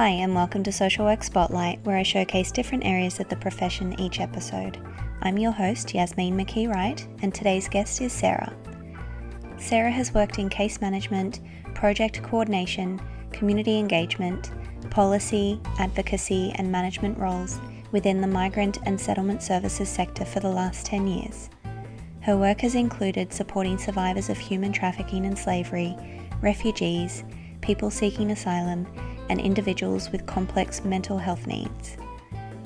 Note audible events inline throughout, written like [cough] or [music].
Hi, and welcome to Social Work Spotlight, where I showcase different areas of the profession each episode. I'm your host, Yasmin McKee Wright, and today's guest is Sarah. Sarah has worked in case management, project coordination, community engagement, policy, advocacy, and management roles within the migrant and settlement services sector for the last 10 years. Her work has included supporting survivors of human trafficking and slavery, refugees, people seeking asylum, and individuals with complex mental health needs.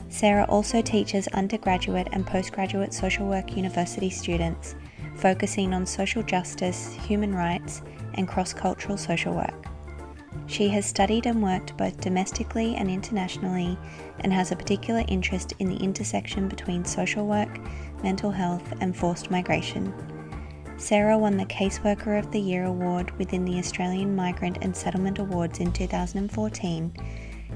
Sarah also teaches undergraduate and postgraduate social work university students, focusing on social justice, human rights, and cross cultural social work. She has studied and worked both domestically and internationally and has a particular interest in the intersection between social work, mental health, and forced migration. Sarah won the Caseworker of the Year award within the Australian Migrant and Settlement Awards in 2014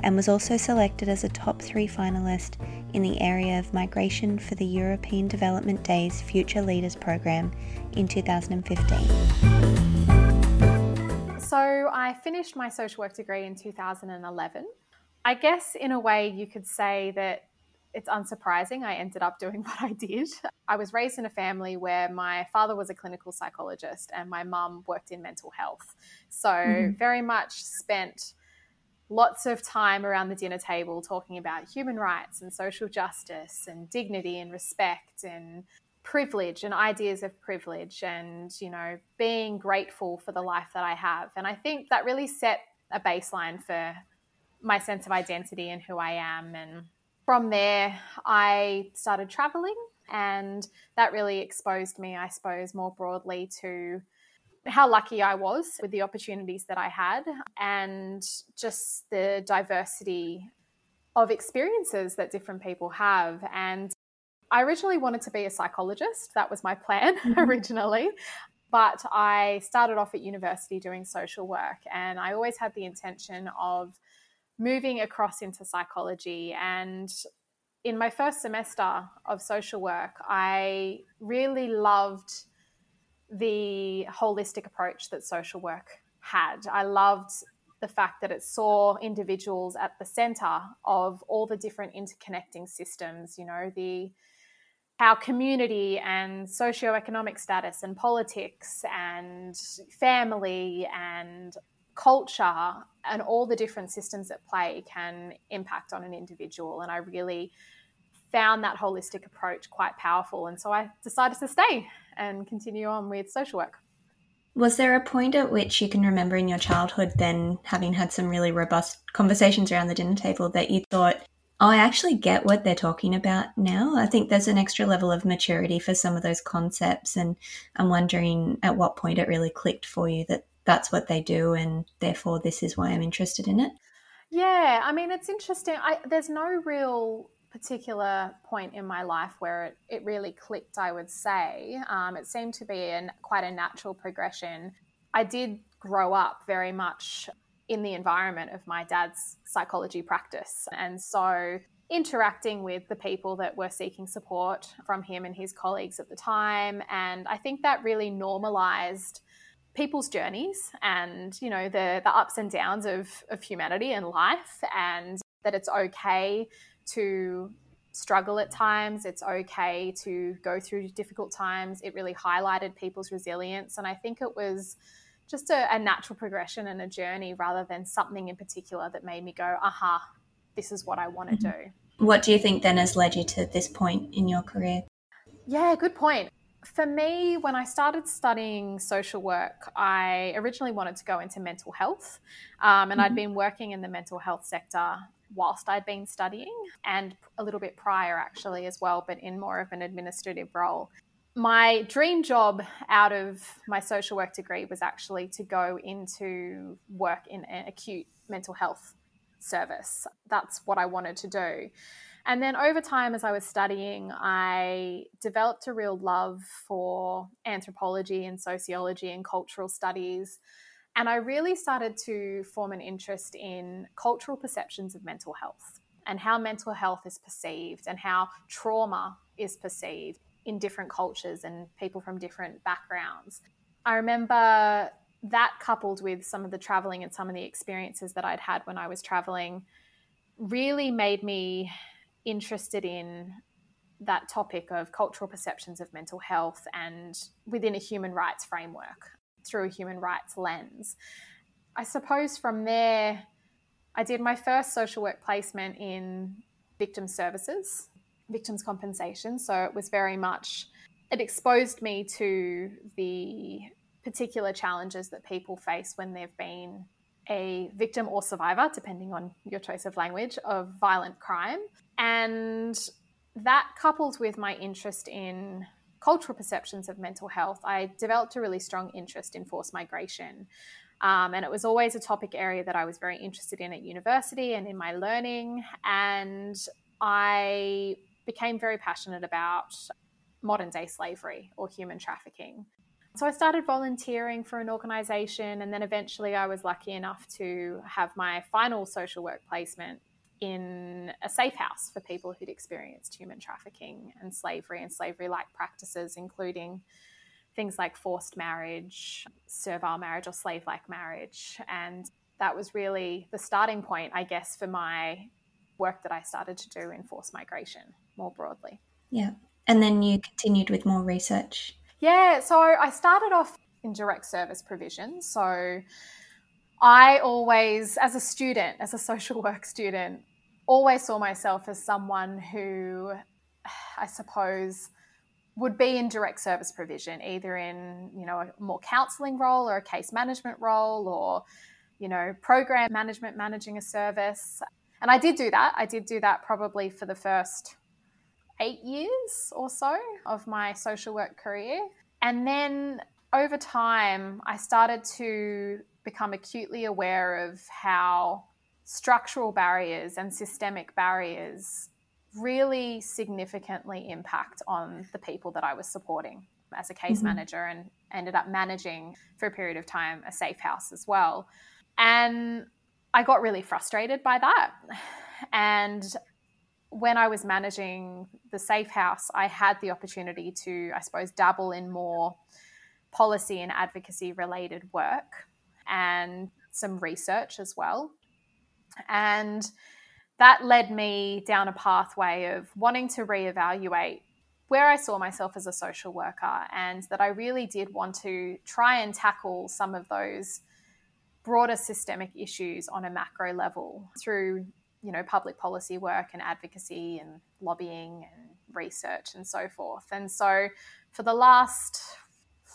and was also selected as a top three finalist in the area of migration for the European Development Day's Future Leaders program in 2015. So, I finished my social work degree in 2011. I guess, in a way, you could say that it's unsurprising I ended up doing [laughs] what I did. I was raised in a family where my father was a clinical psychologist and my mum worked in mental health. So, mm-hmm. very much spent lots of time around the dinner table talking about human rights and social justice and dignity and respect and privilege and ideas of privilege and, you know, being grateful for the life that I have. And I think that really set a baseline for my sense of identity and who I am and from there, I started traveling, and that really exposed me, I suppose, more broadly to how lucky I was with the opportunities that I had and just the diversity of experiences that different people have. And I originally wanted to be a psychologist, that was my plan [laughs] mm-hmm. originally. But I started off at university doing social work, and I always had the intention of moving across into psychology. And in my first semester of social work, I really loved the holistic approach that social work had. I loved the fact that it saw individuals at the center of all the different interconnecting systems, you know, the how community and socioeconomic status and politics and family and culture and all the different systems at play can impact on an individual. And I really found that holistic approach quite powerful. And so I decided to stay and continue on with social work. Was there a point at which you can remember in your childhood, then having had some really robust conversations around the dinner table, that you thought, oh, I actually get what they're talking about now? I think there's an extra level of maturity for some of those concepts. And I'm wondering at what point it really clicked for you that that's what they do and therefore this is why I'm interested in it? Yeah, I mean, it's interesting. I, there's no real particular point in my life where it, it really clicked, I would say. Um, it seemed to be an, quite a natural progression. I did grow up very much in the environment of my dad's psychology practice. And so interacting with the people that were seeking support from him and his colleagues at the time. And I think that really normalized people's journeys and you know the the ups and downs of of humanity and life and that it's okay to struggle at times it's okay to go through difficult times. It really highlighted people's resilience and i think it was just a, a natural progression and a journey rather than something in particular that made me go aha this is what i want to mm-hmm. do. What do you think then has led you to this point in your career? Yeah good point for me, when I started studying social work, I originally wanted to go into mental health. Um, and mm-hmm. I'd been working in the mental health sector whilst I'd been studying and a little bit prior, actually, as well, but in more of an administrative role. My dream job out of my social work degree was actually to go into work in an acute mental health service. That's what I wanted to do. And then over time, as I was studying, I developed a real love for anthropology and sociology and cultural studies. And I really started to form an interest in cultural perceptions of mental health and how mental health is perceived and how trauma is perceived in different cultures and people from different backgrounds. I remember that coupled with some of the traveling and some of the experiences that I'd had when I was traveling really made me interested in that topic of cultural perceptions of mental health and within a human rights framework through a human rights lens. I suppose from there, I did my first social work placement in victim services, victims compensation. So it was very much, it exposed me to the particular challenges that people face when they've been a victim or survivor, depending on your choice of language, of violent crime. And that coupled with my interest in cultural perceptions of mental health, I developed a really strong interest in forced migration. Um, and it was always a topic area that I was very interested in at university and in my learning. And I became very passionate about modern day slavery or human trafficking. So I started volunteering for an organisation, and then eventually I was lucky enough to have my final social work placement in a safe house for people who'd experienced human trafficking and slavery and slavery like practices, including things like forced marriage, servile marriage, or slave like marriage. And that was really the starting point, I guess, for my work that I started to do in forced migration more broadly. Yeah. And then you continued with more research. Yeah. So I started off in direct service provision. So I always, as a student, as a social [laughs] work student, always saw myself as someone who I suppose would be in direct service provision, either in you know a more counselling role or a case management role, or you know program management, managing a service. And I did do that. I did do that probably for the first eight years or so of my social work career, and then over time, I started to become acutely aware of how structural barriers and systemic barriers really significantly impact on the people that I was supporting as a case mm-hmm. manager and ended up managing for a period of time a safe house as well. And I got really frustrated by that. And when I was managing the safe house, I had the opportunity to, I suppose, dabble in more policy and advocacy related work and some research as well. And that led me down a pathway of wanting to reevaluate where I saw myself as a social worker and that I really did want to try and tackle some of those broader systemic issues on a macro level through you know public policy work and advocacy and lobbying and research and so forth and so for the last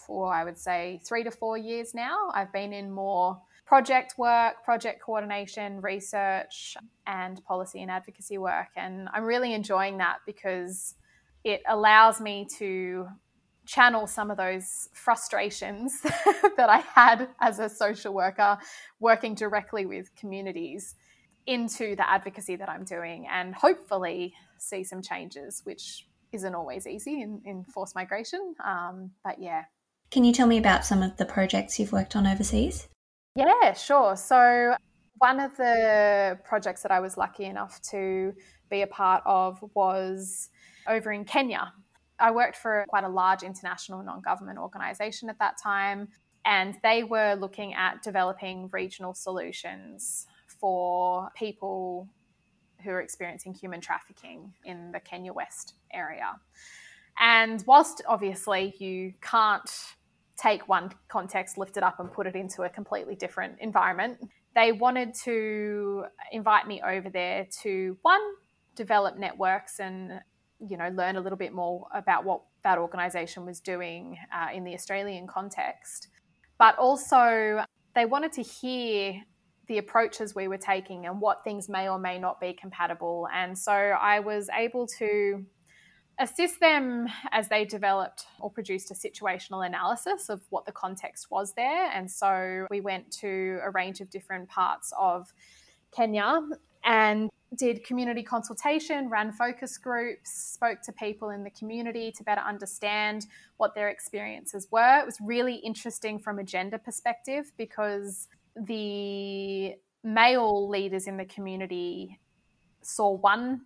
four i would say three to four years now i've been in more project work, project coordination, research, and policy and advocacy work. And I'm really enjoying that because it allows me to channel some of those frustrations [laughs] that I had as a social worker working directly with communities into the advocacy that I'm doing and hopefully see some changes, which isn't always easy in, in forced migration. Um, but yeah. Can you tell me about some of the projects you've worked on overseas? Yeah, sure. So, one of the projects that I was lucky enough to be a part of was over in Kenya. I worked for quite a large international non government organization at that time, and they were looking at developing regional solutions for people who are experiencing human trafficking in the Kenya West area. And whilst obviously you can't take one context, lift it up, and put it into a completely different environment. They wanted to invite me over there to one, develop networks and you know learn a little bit more about what that organization was doing uh, in the Australian context, but also they wanted to hear the approaches we were taking and what things may or may not be compatible. And so I was able to assist them as they developed or produced a situational analysis of what the context was there. And so we went to a range of different parts of Kenya and did community consultation, ran focus groups, spoke to people in the community to better understand what their experiences were. It was really interesting from a gender perspective because the male leaders in the community saw one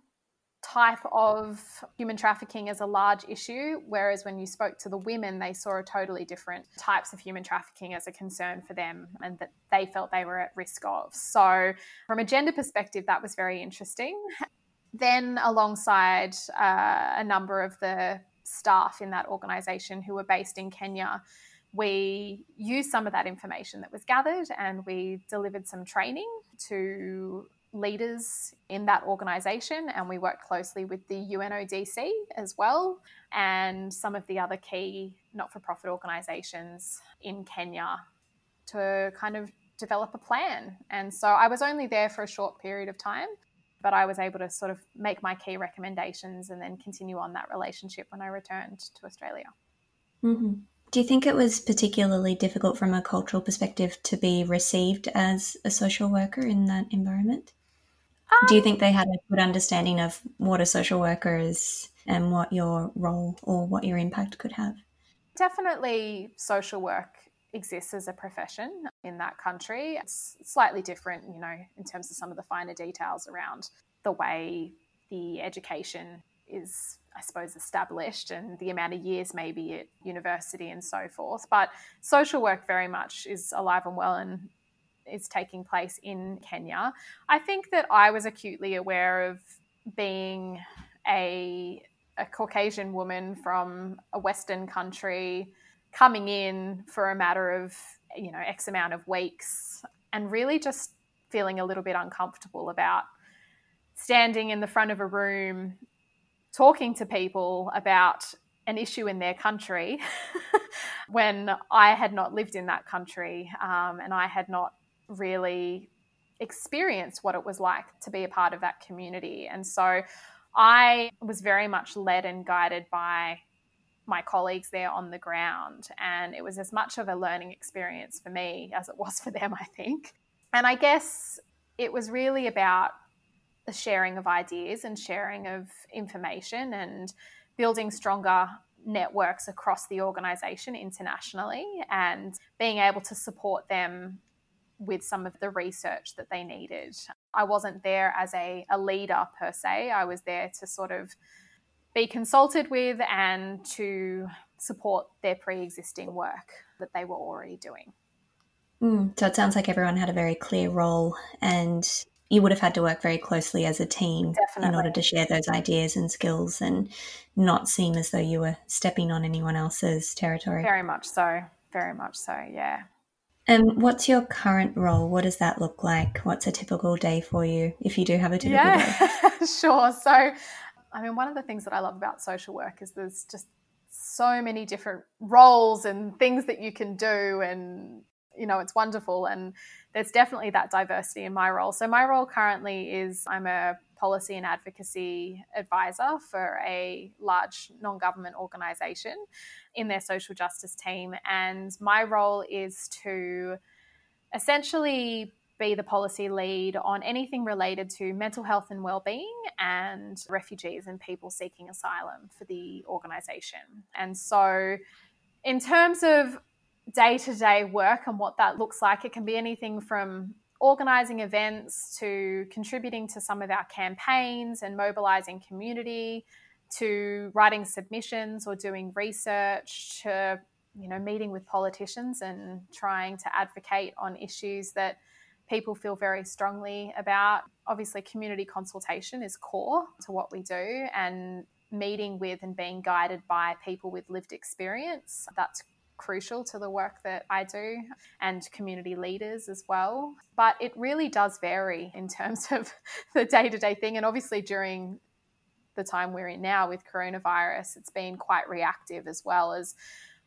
type of human trafficking as a large issue, whereas when you spoke to the women, they saw a totally different types of human trafficking as a concern for them and that they felt they were at risk of. So, from a gender perspective, that was very interesting. Then, alongside uh, a number of the staff in that organization who were based in Kenya, we used some of that information that was gathered and we delivered some training to leaders in that organization and we worked closely with the UNODC as well and some of the other key not-for-profit organizations in Kenya to kind of develop a plan. And so I was only there for a short period of time, but I was able to sort of make my key recommendations and then continue on that relationship when I returned to Australia. Mm-hmm. Do you think it was particularly difficult from a cultural perspective to be received as a social worker in that environment? Um, Do you um, think they had a good understanding of what a social worker is and what your role or what your impact could have? Definitely, social work exists as a profession in that country. It's slightly different, you know, in terms of some of the finer details around the way the education is, I suppose, established and the amount of years maybe at university and so forth. But social work very much is alive and well and is taking place in Kenya. I think that I was acutely aware of being a, a Caucasian woman from a Western country coming in for a matter of, you know, X amount of weeks and really just feeling a little bit uncomfortable about standing in the front of a room talking to people about an issue in their country [laughs] when I had not lived in that country um, and I had not really experience what it was like to be a part of that community. And so I was very much led and guided by my colleagues there on the ground. And it was as much of a learning experience for me as it was for them, I think. And I guess it was really about the sharing of ideas and sharing of information and building stronger networks across the organization internationally and being able to support them with some of the research that they needed. I wasn't there as a, a leader per se, I was there to sort of be consulted with and to support their pre existing work that they were already doing. Mm, so it sounds like everyone had a very clear role and you would have had to work very closely as a team Definitely. in order to share those ideas and skills and not seem as though you were stepping on anyone else's territory. Very much so. Very much so, yeah. And what's your current role? What does that look like? What's a typical day for you if you do have a typical yeah, day? [laughs] sure. So, I mean, one of the things that I love about social work is there's just so many different roles and things that you can do and you know it's wonderful and there's definitely that diversity in my role so my role currently is i'm a policy and advocacy advisor for a large non-government organization in their social justice team and my role is to essentially be the policy lead on anything related to mental health and well-being and refugees and people seeking asylum for the organization and so in terms of day to day work and what that looks like. It can be anything from organising events to contributing to some of our campaigns and mobilising community to writing submissions or doing research to you know meeting with politicians and trying to advocate on issues that people feel very strongly about obviously community consultation is core to what we do and meeting with and being guided by people with lived experience that's crucial to the work that I do and community leaders as well. But it really does vary in terms [laughs] of the day to day thing. And obviously, during the time we're in now with coronavirus, it's been quite reactive as well as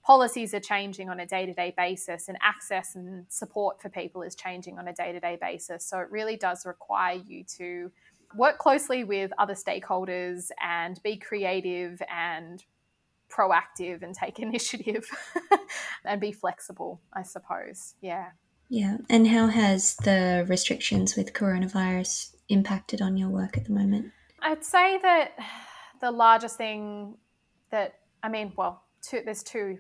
policies are changing on a day to day basis and access and support for people is changing on a day to day basis. So it really does require you to work closely with other stakeholders and be creative and proactive and take [laughs] initiative and be flexible, I suppose. Yeah. Yeah. And how has the restrictions with coronavirus impacted on your work at the moment? I'd say that the largest thing that, I mean, well, two, there's two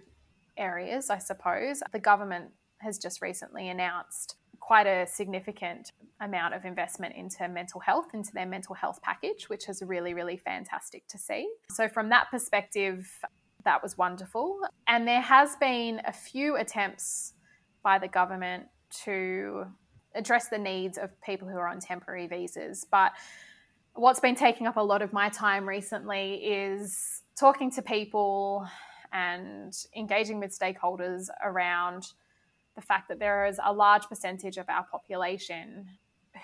areas, I suppose. The government has just recently announced quite a significant amount of investment into mental health, into their mental health package, which is really, really fantastic to see. So, from that perspective, that was wonderful. And there has been a few attempts by the government to address the needs of people who are on temporary visas. But what's been taking up a lot of my time recently is talking to people and engaging with stakeholders around the fact that there is a large percentage of our population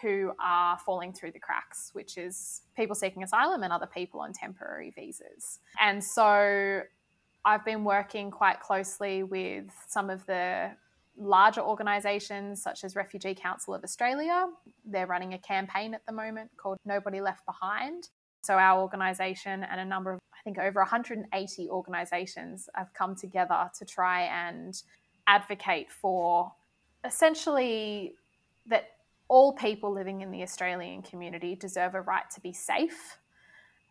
who are falling through the cracks, which is people seeking asylum and other people on temporary visas. And so I've been working quite closely with some of the larger organisations such as Refugee Council of Australia. They're running a campaign at the moment called Nobody Left Behind. So, our organisation and a number of, I think, over 180 organisations have come together to try and advocate for essentially that all people living in the Australian community deserve a right to be safe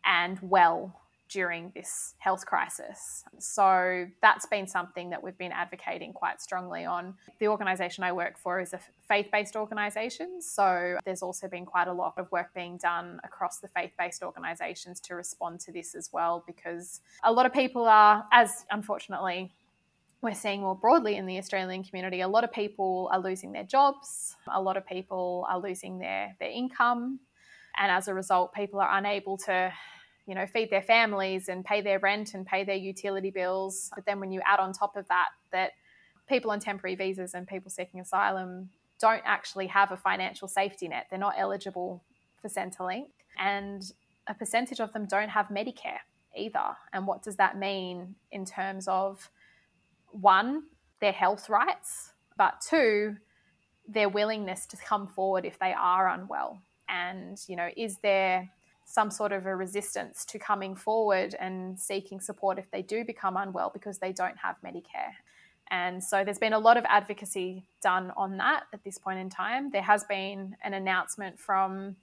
and well during this health crisis. So that's been something that we've been advocating quite strongly on. The organisation I work for is a faith based organisation. So there's also been quite a lot of work being done across the faith based organisations to respond to this as well, because a lot of people are, as unfortunately, we're seeing more broadly in the Australian community, a lot of people are losing their jobs, a lot of people are losing their, their income. And as a result, people are unable to you know, feed their families and pay their rent and pay their utility bills. But then when you add on top of that, that people on temporary visas and people seeking asylum don't actually have a financial safety net. They're not eligible for Centrelink. And a percentage of them don't have Medicare either. And what does that mean in terms of one, their health rights, but two, their willingness to come forward if they are unwell? And, you know, is there some sort of a resistance to coming forward and seeking support if they do become unwell because they don't have Medicare. And so there's been a lot of advocacy done on that at this point in time. There has been an announcement from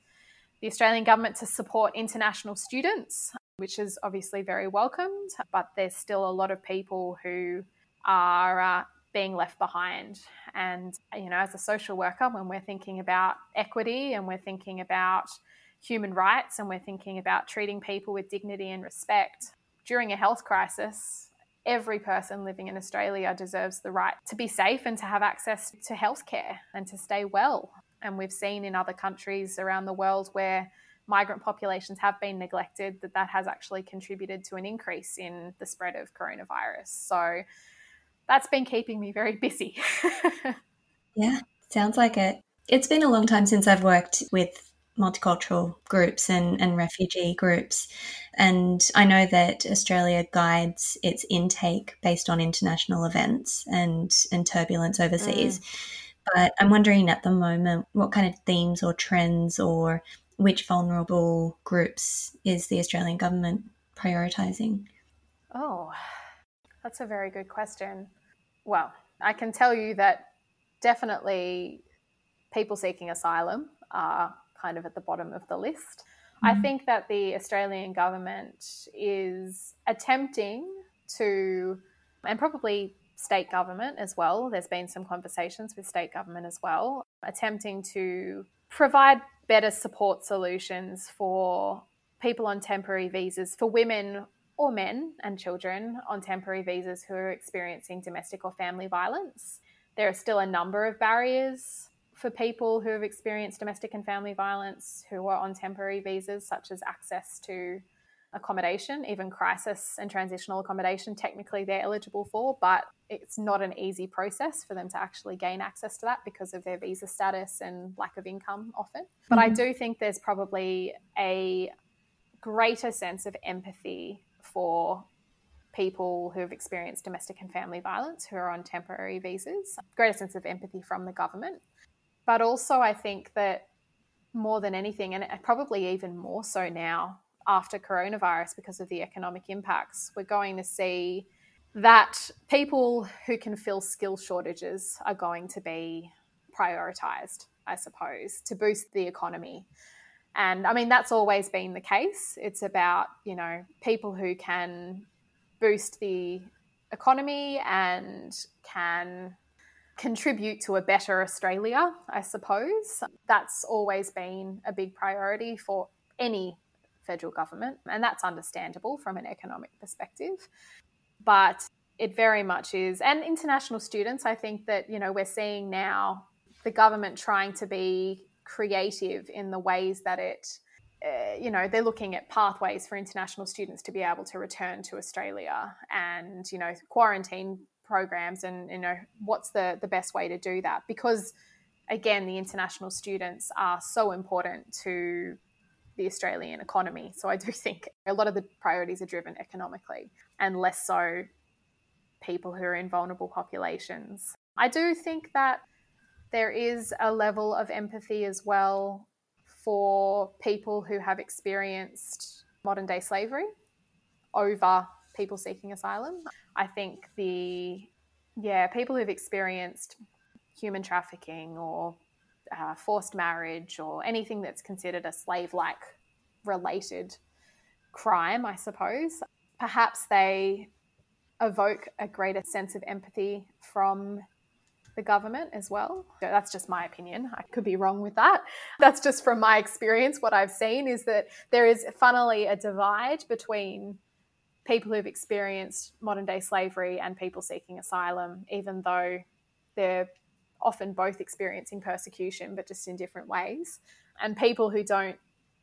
the Australian government to support international students, which is obviously very welcomed, but there's still a lot of people who are uh, being left behind. And, you know, as a social worker, when we're thinking about equity and we're thinking about human rights and we're thinking about treating people with dignity and respect during a health crisis, every person living in Australia deserves the right to be safe and to have access to healthcare and to stay well. And we've seen in other countries around the world where migrant populations have been neglected that that has actually contributed to an increase in the spread of coronavirus. So that's been keeping me very busy. [laughs] yeah, sounds like it. It's been a long time since I've worked with multicultural groups and, and refugee groups. And I know that Australia guides its intake based on international events and, and turbulence overseas. Mm. But I'm wondering at the moment what kind of themes or trends or which vulnerable groups is the Australian government prioritising? Oh, that's a very good question. Well, I can tell you that definitely people seeking asylum are kind of at the bottom of the list. Mm-hmm. I think that the Australian government is attempting to, and probably state government as well, there's been some conversations with state government as well, attempting to provide better support solutions for people on temporary visas, for women or men and children on temporary visas who are experiencing domestic or family violence. There are still a number of barriers for people who have experienced domestic and family violence who are on temporary visas, such as access to accommodation, even crisis and transitional accommodation, technically they're eligible for, but it's not an easy process for them to actually gain access to that because of their visa status and lack of income often. Mm-hmm. But I mm-hmm. do think there's probably a greater sense of empathy for people who have experienced domestic and family violence who are on temporary visas, greater sense of empathy from the government. But also, I think that more than anything, and probably even more so now after coronavirus because of the economic impacts, we're going to see that people who can fill skill shortages are going to be prioritized, I suppose, to boost the economy. And I mean, that's always been the case. It's about, you know, people who can boost the economy and can contribute to a better Australia, I suppose. That's always been a big priority for any federal government, and that's understandable from an economic perspective. But it very much is, and international students, I think that, you know, we're seeing now the government trying to be creative in the ways that it uh, you know they're looking at pathways for international students to be able to return to Australia and you know quarantine programs and you know what's the the best way to do that? Because again the international students are so important to the Australian economy. So I do [laughs] think a lot of the priorities are driven economically and less so people who are in vulnerable populations. I do think that there is a level of empathy as well for people who have experienced modern day slavery over people seeking asylum. I think the, yeah, people who've experienced human trafficking or uh, forced marriage or anything that's considered a slave like related crime, I suppose, perhaps they evoke a greater sense of empathy from the government as well. That's just my opinion. I could be wrong with that. That's just from my experience. What I've seen is that there is funnily a divide between people who've experienced modern day slavery and people seeking asylum, even though they're often both experiencing persecution, but just in different ways. And people who don't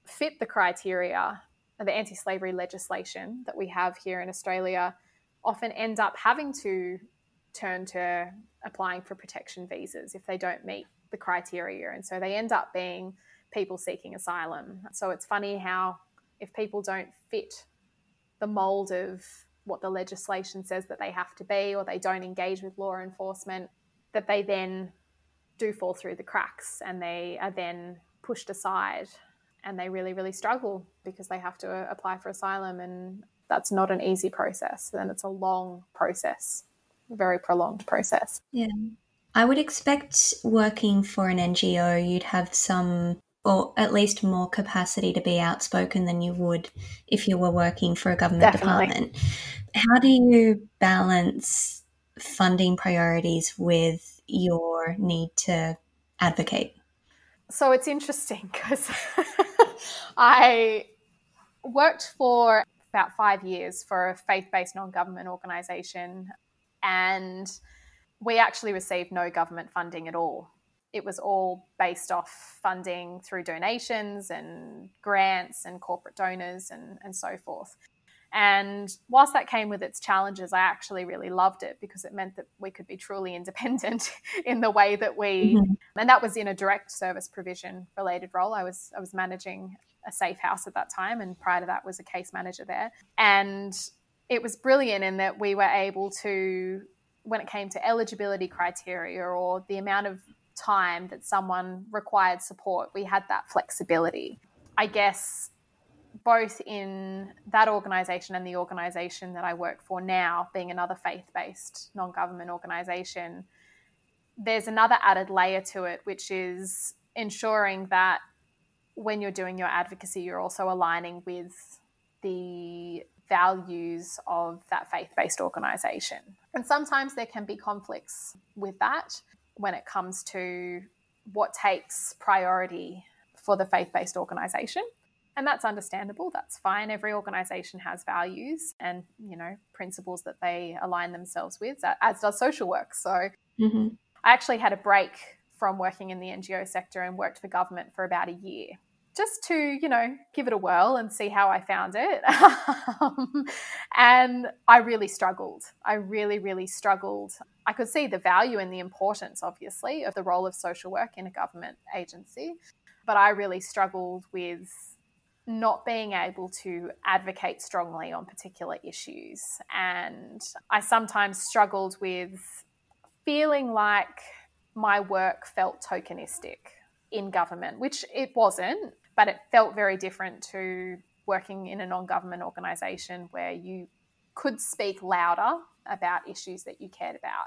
fit the criteria of the anti slavery legislation that we have here in Australia often end up having to turn to applying for protection visas if they don't meet the criteria. And so they end up being people seeking asylum. So it's funny how if people don't fit the mold of what the legislation says that they have to be, or they don't engage with law enforcement, that they then do fall through the cracks and they are then pushed aside and they really, really struggle because they have to uh, apply for asylum. And that's not an easy process. And it's a long process a very prolonged process. Yeah. I would expect working for an NGO, you'd have some, or at least more capacity to be outspoken than you would if you were working for a government Definitely. department. How do you balance funding priorities with your need to advocate? So it's interesting because [laughs] I worked for about five years for a faith based non government organisation and we actually received no government funding at all. It was all based off funding through donations and grants and corporate donors and, and so forth. And whilst that came with its challenges, I actually really loved it because it meant that we could be truly [laughs] independent in the way that we, mm-hmm. and that was in a direct service provision related role. I was I was managing a safe house at that time, and prior to that was a case manager there. And it was brilliant in that we were able to, when it came to eligibility criteria or the amount of time that someone required support, we had that flexibility. I guess both in that organisation and the organisation that I work for now, being another faith based non government organisation, there's another added layer to it, which is ensuring that when you're doing your advocacy, you're also aligning with the values of that faith based organisation. And sometimes there can be conflicts with that when it comes to what takes priority for the faith based organisation. And that's understandable. That's fine. Every organisation has values and, you know, principles that they align themselves with, as does social work. So mm-hmm. I actually had a break from working in the NGO sector and worked for government for about a year just to you know give it a whirl and see how i found it. [laughs] Um, and i really struggled. I really really struggled. I could see the value and the importance obviously of the role of social work in a government agency but i really struggled with not being able to advocate strongly on particular issues. And i sometimes struggled with feeling like my work felt tokenistic in government, which it wasn't but it felt very different to working in a non government organisation where you could speak louder about issues that you cared about.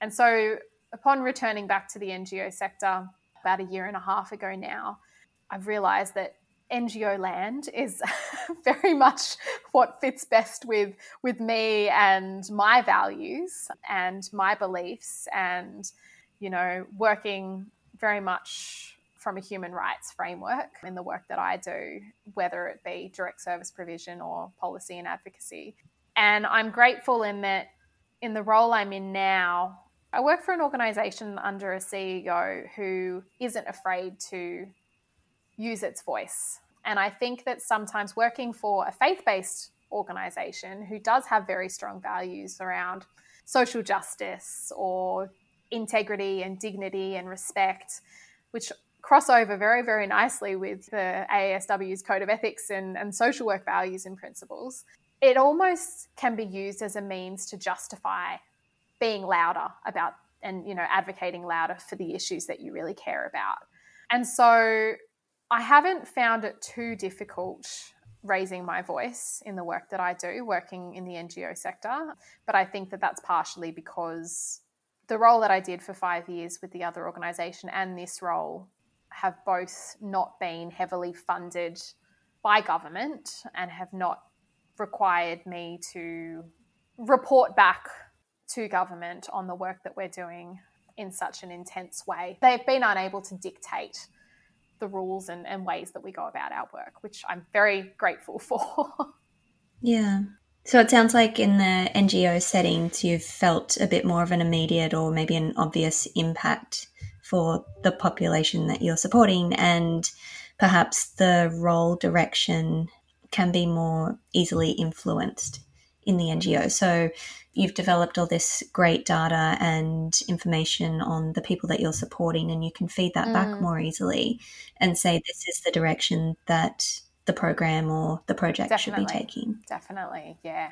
And so, upon returning back to the NGO sector about a year and a half ago now, I've realised that NGO land is [laughs] very much what fits best with with me and my values and my beliefs and you know working very much from a human rights framework in the work that I do whether it be direct service provision or policy and advocacy and I'm grateful in that in the role I'm in now I work for an organization under a CEO who isn't afraid to use its voice. And I think that sometimes working for a faith based organization who does have very strong values around social justice or integrity and dignity and respect, which cross over very, very nicely with the AASW's Code of Ethics and, and social work values and principles, it almost can be used as a means to justify being louder about and you know advocating louder for the issues that you really care about. And so I haven't found it too difficult raising my voice in the work that I do, working in the NGO sector. But I think that that's partially because the role that I did for five years with the other organisation and this role have both not been heavily funded by government and have not required me to report back to government on the work that we're doing in such an intense way. They've been unable to dictate the rules and, and ways that we go about our work, which I'm very grateful [laughs] for. yeah. So it sounds like in the NGO settings, you've felt a bit more of an immediate or maybe an obvious impact for the population that you're supporting, and perhaps the role direction can be more easily influenced in the NGO. So you've developed all this great data and information on the people that you're supporting, and you can feed that mm. back more easily and say, this is the direction that the program or the project Definitely. should be taking. Definitely, yeah.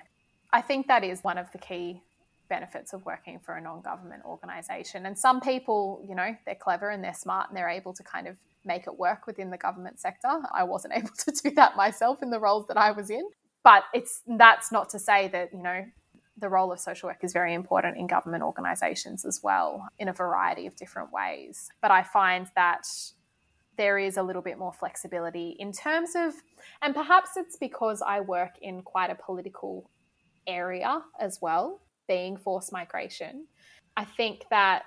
I think that is one of the key benefits of working for a non government organisation. And some people, you know, they're clever and they're smart and they're able to kind of make it work within the government sector. I wasn't [laughs] able to do that myself in the roles that I was in. But it's that's not to say that, you know, the role of social work is very important in government organisations as well, in a variety of different ways. But I find that there is a little bit more flexibility in terms of, and perhaps it's because I work in quite a political area as well, being forced migration. I think that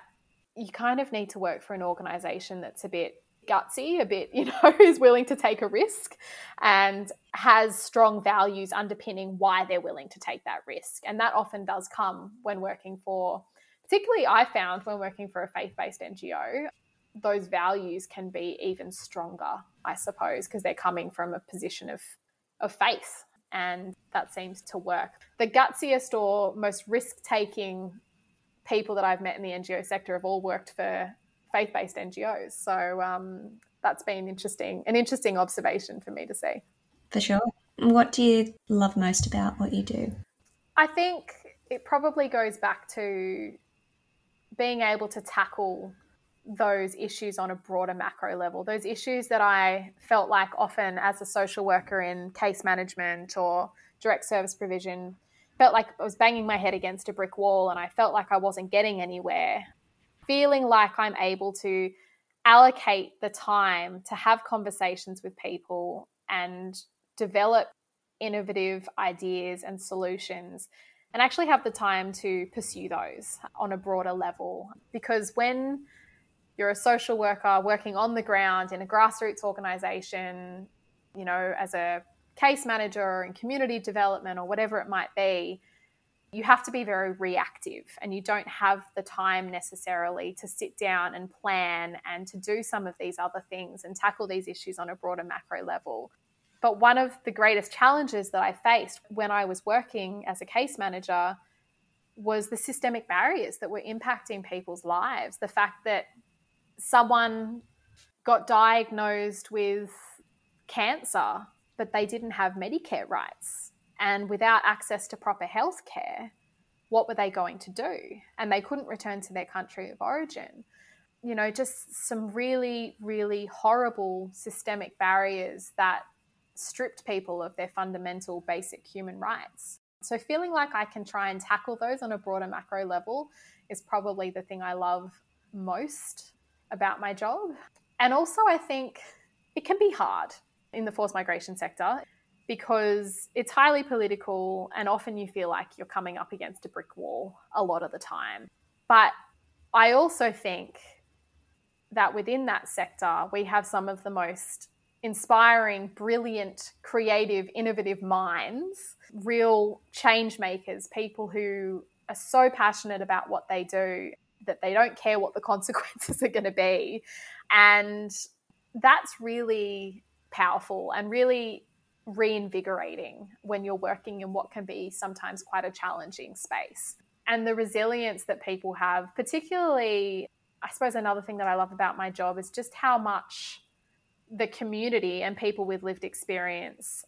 you kind of need to work for an organisation that's a bit gutsy, a bit, [laughs] you know, is willing to take a risk and has strong values underpinning why they're willing to take that risk. And that often does come when working for, particularly I found when working for a faith based NGO, those values can be even stronger, I suppose, because they're coming from a position of, of faith. And that seems to work. The gutsiest or most risk taking people that I've met in the NGO sector have all worked for faith-based NGOs. So um, that's been interesting, an interesting observation for me to see. For sure. What do you love most about what you do? I think it probably goes back to being able to tackle those issues on a broader macro level, those issues that I felt like often as a social worker in case management or direct service provision felt like I was banging my head against a brick wall and I felt like I wasn't getting anywhere feeling like I'm able to allocate the time to have conversations with people and develop innovative ideas and solutions and actually have the time to pursue those on a broader level. Because when you're a social worker working on the ground in a grassroots organization, you know, as a case manager in community development or whatever it might be, you have to be very reactive and you don't have the time necessarily to sit down and plan and to do some of these other things and tackle these issues on a broader macro level. But one of the greatest challenges that I faced when I was working as a case manager was the systemic barriers that were impacting people's lives. The fact that someone got diagnosed with cancer, but they didn't have Medicare rights and without access to proper health care, what were they going to do? And they couldn't return to their country of origin. You know, just some really, really horrible systemic barriers that stripped people of their fundamental basic human rights. So, feeling like I can try and tackle those on a broader macro level is probably the thing I love most about my job. And also, I think it can be hard in the forced migration sector because it's highly political and often you feel like you're coming up against a brick wall a lot of the time. But I also think that within that sector, we have some of the most inspiring, brilliant, creative, innovative minds, real change makers, people who are so passionate about what they do that they don't care what the [laughs] consequences are going to be. And that's really powerful and really reinvigorating when you're working in what can be sometimes quite a challenging space. And the resilience that people have, particularly, I suppose another thing that I love about my job is just how much the community and people with lived experience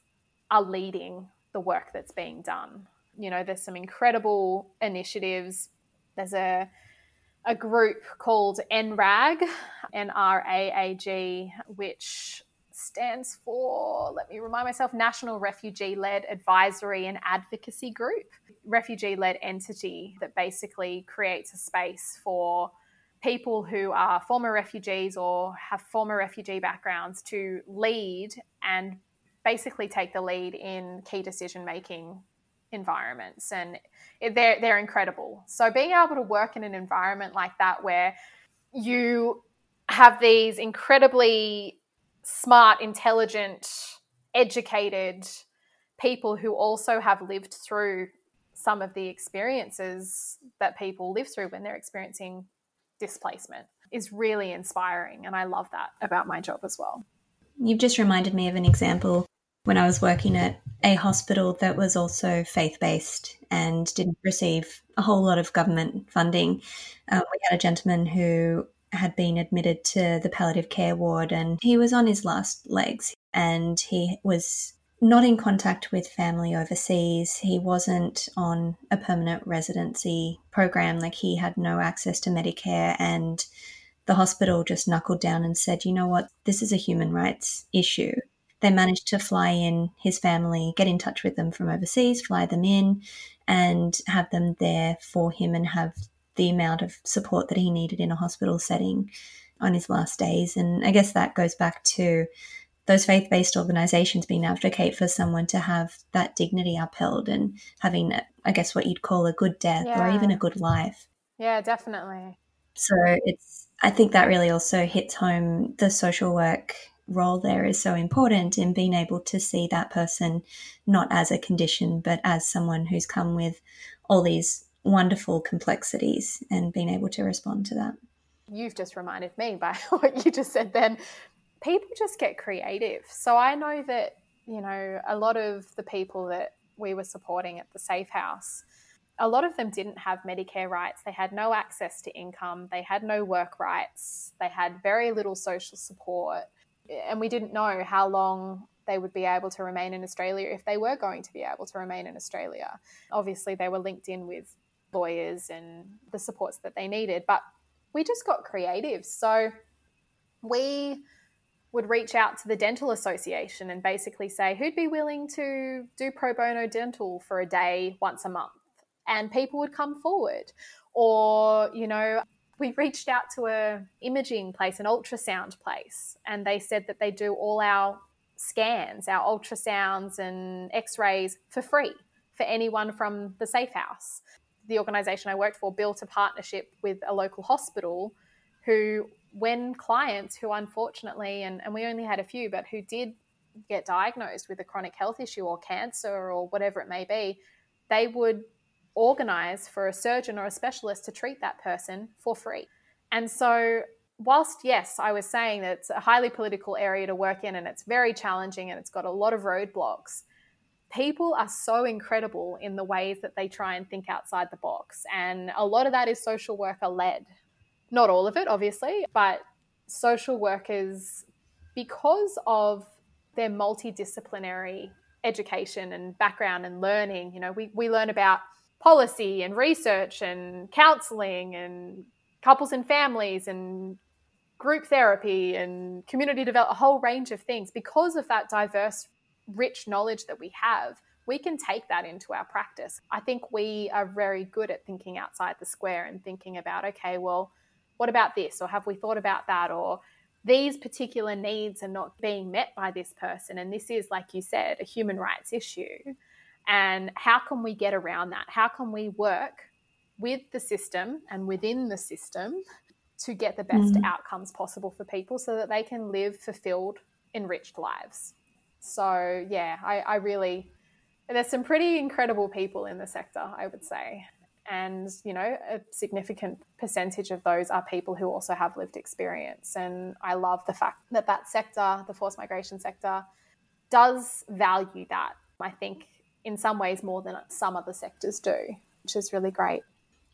are leading the work that's being done. You know, there's some incredible initiatives. There's a a group called NRAAG, N R A A G, which stands for, let me remind myself, National Refugee Led Advisory and Advocacy Group, refugee led entity that basically creates a space for people who are former refugees or have former refugee backgrounds to lead and basically take the lead in key decision making environments and they're they're incredible so being able to work in an environment like that where you have these incredibly smart intelligent educated people who also have lived through some of the experiences that people live through when they're experiencing displacement is really inspiring. And I love that about my job as well. You've just reminded me of an example when I was working at a hospital that was also faith based and didn't receive a whole lot of government funding. Uh, we had a gentleman who had been admitted to the palliative care ward and he was on his last legs and he was not in contact with family overseas. He wasn't on a permanent residency program, like he had no access to Medicare. And the hospital just knuckled down and said, you know what, this is a human rights issue. They managed to fly in his family, get in touch with them from overseas, fly them in, and have them there for him and have the amount of support that he needed in a hospital setting on his last days. And I guess that goes back to those faith based organizations being advocate for someone to have that dignity upheld and having, I guess, what you'd call a good death yeah. or even a good life. Yeah, definitely. So it's, I think that really also hits home the social work role there is so important in being able to see that person not as a condition, but as someone who's come with all these wonderful complexities and being able to respond to that. You've just reminded me by [laughs] what you just said then people just get creative. So I know that, you know, a lot of the people that we were supporting at the Safe House, a lot of them didn't have Medicare rights. They had no access to income. They had no work rights. They had very little social support. And we didn't know how long they would be able to remain in Australia if they were going to be able to remain in Australia. Obviously, they were linked in with lawyers and the supports that they needed, but we just got creative. So we would reach out to the dental association and basically say who'd be willing to do pro bono dental for a day once a month and people would come forward or you know we reached out to a imaging place an ultrasound place and they said that they do all our scans our ultrasounds and x-rays for free for anyone from the safe house. The organization i worked for built a partnership with a local hospital who when clients who unfortunately, and, and we only had a few, but who did get diagnosed with a chronic health issue or cancer or whatever it may be, they would organize for a surgeon or a specialist to treat that person for free. And so, whilst yes, I was saying that it's a highly political area to work in and it's very challenging and it's got a lot of roadblocks, people are so incredible in the ways that they try and think outside the box. And a lot of that is social worker led. Not all of it, obviously, but social workers, because of their multidisciplinary education and background and learning, you know, we, we learn about policy and research and counseling and couples and families and group therapy and community development, a whole range of things. Because of that diverse, rich knowledge that we have, we can take that into our practice. I think we are very good at thinking outside the square and thinking about, okay, well, what about this? Or have we thought about that? Or these particular needs are not being met by this person. And this is, like you said, a human rights issue. And how can we get around that? How can we work with the system and within the system to get the best mm. outcomes possible for people so that they can live fulfilled, enriched lives? So, yeah, I, I really, there's some pretty incredible people in the sector, I would say and you know a significant percentage of those are people who also have lived experience and i love the fact that that sector the forced migration sector does value that i think in some ways more than some other sectors do which is really great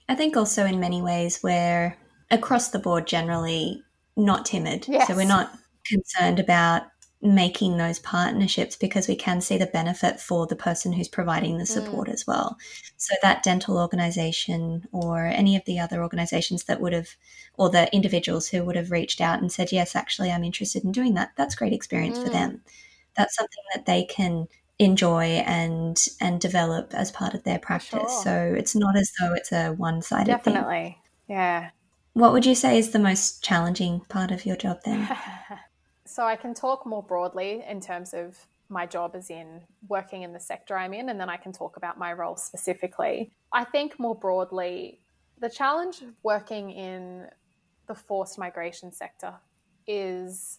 i think also in many ways we're across the board generally not timid yes. so we're not concerned about making those partnerships because we can see the benefit for the person who's providing the support mm. as well. So that dental organization or any of the other organizations that would have or the individuals who would have reached out and said, "Yes, actually I'm interested in doing that." That's great experience mm. for them. That's something that they can enjoy and and develop as part of their practice. Sure. So it's not as though it's a one-sided Definitely. Thing. Yeah. What would you say is the most challenging part of your job then? [laughs] So I can talk more broadly in terms of my job as in working in the sector I'm in, and then I can talk about my role specifically. I think more broadly, the challenge of working in the forced migration sector is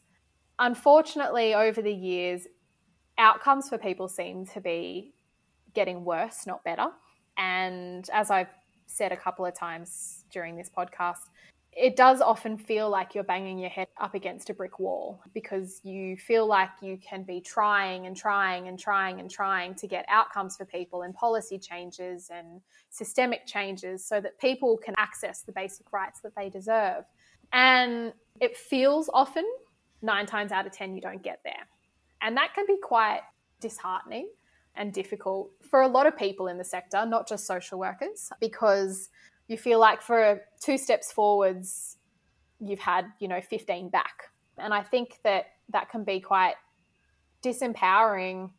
unfortunately over the years, outcomes for people seem to be getting worse, not better. And as I've said a couple of times during this podcast, it does often feel like you're banging your head up against a brick wall because you feel like you can be trying and trying and trying and trying to get outcomes for people and policy changes and systemic changes so that people can access the basic rights that they deserve. And it feels often, nine times out of 10, you don't get there. And that can be quite disheartening and difficult for a lot of people in the sector, not just social workers, because you feel like for two steps forwards, you've had, you know, 15 back. And I think that that can be quite disempowering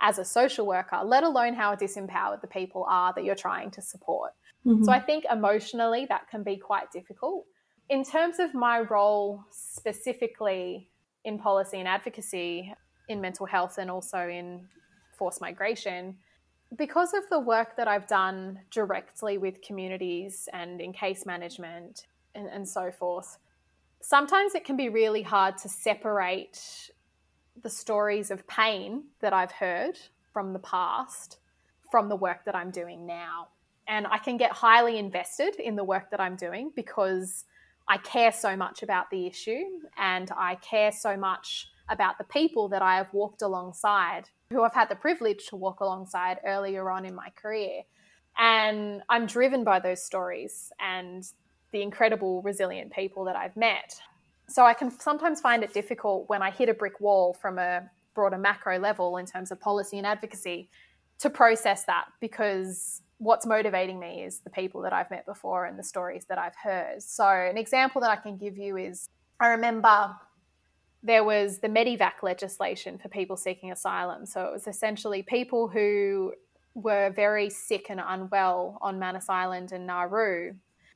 as a social worker, let alone how disempowered the people are that you're trying to support. Mm-hmm. So I think emotionally that can be quite difficult. In terms of my role specifically in policy and advocacy in mental health and also in forced migration, because of the work that I've done directly with communities and in case management and, and so forth, sometimes it can be really hard to separate the stories of pain that I've heard from the past from the work that I'm doing now. And I can get highly invested in the work that I'm doing because I care so much about the issue and I care so much about the people that I have walked alongside who I've had the privilege to walk alongside earlier on in my career. And I'm driven by those stories and the incredible, resilient people that I've met. So I can sometimes find it difficult when I hit a brick wall from a broader macro level in terms of policy and advocacy to process that because what's motivating me is the people that I've met before and the stories that I've heard. So, an example that I can give you is I remember there was the Medevac legislation for people seeking asylum. So it was essentially people who were very sick and unwell on Manus Island and Nauru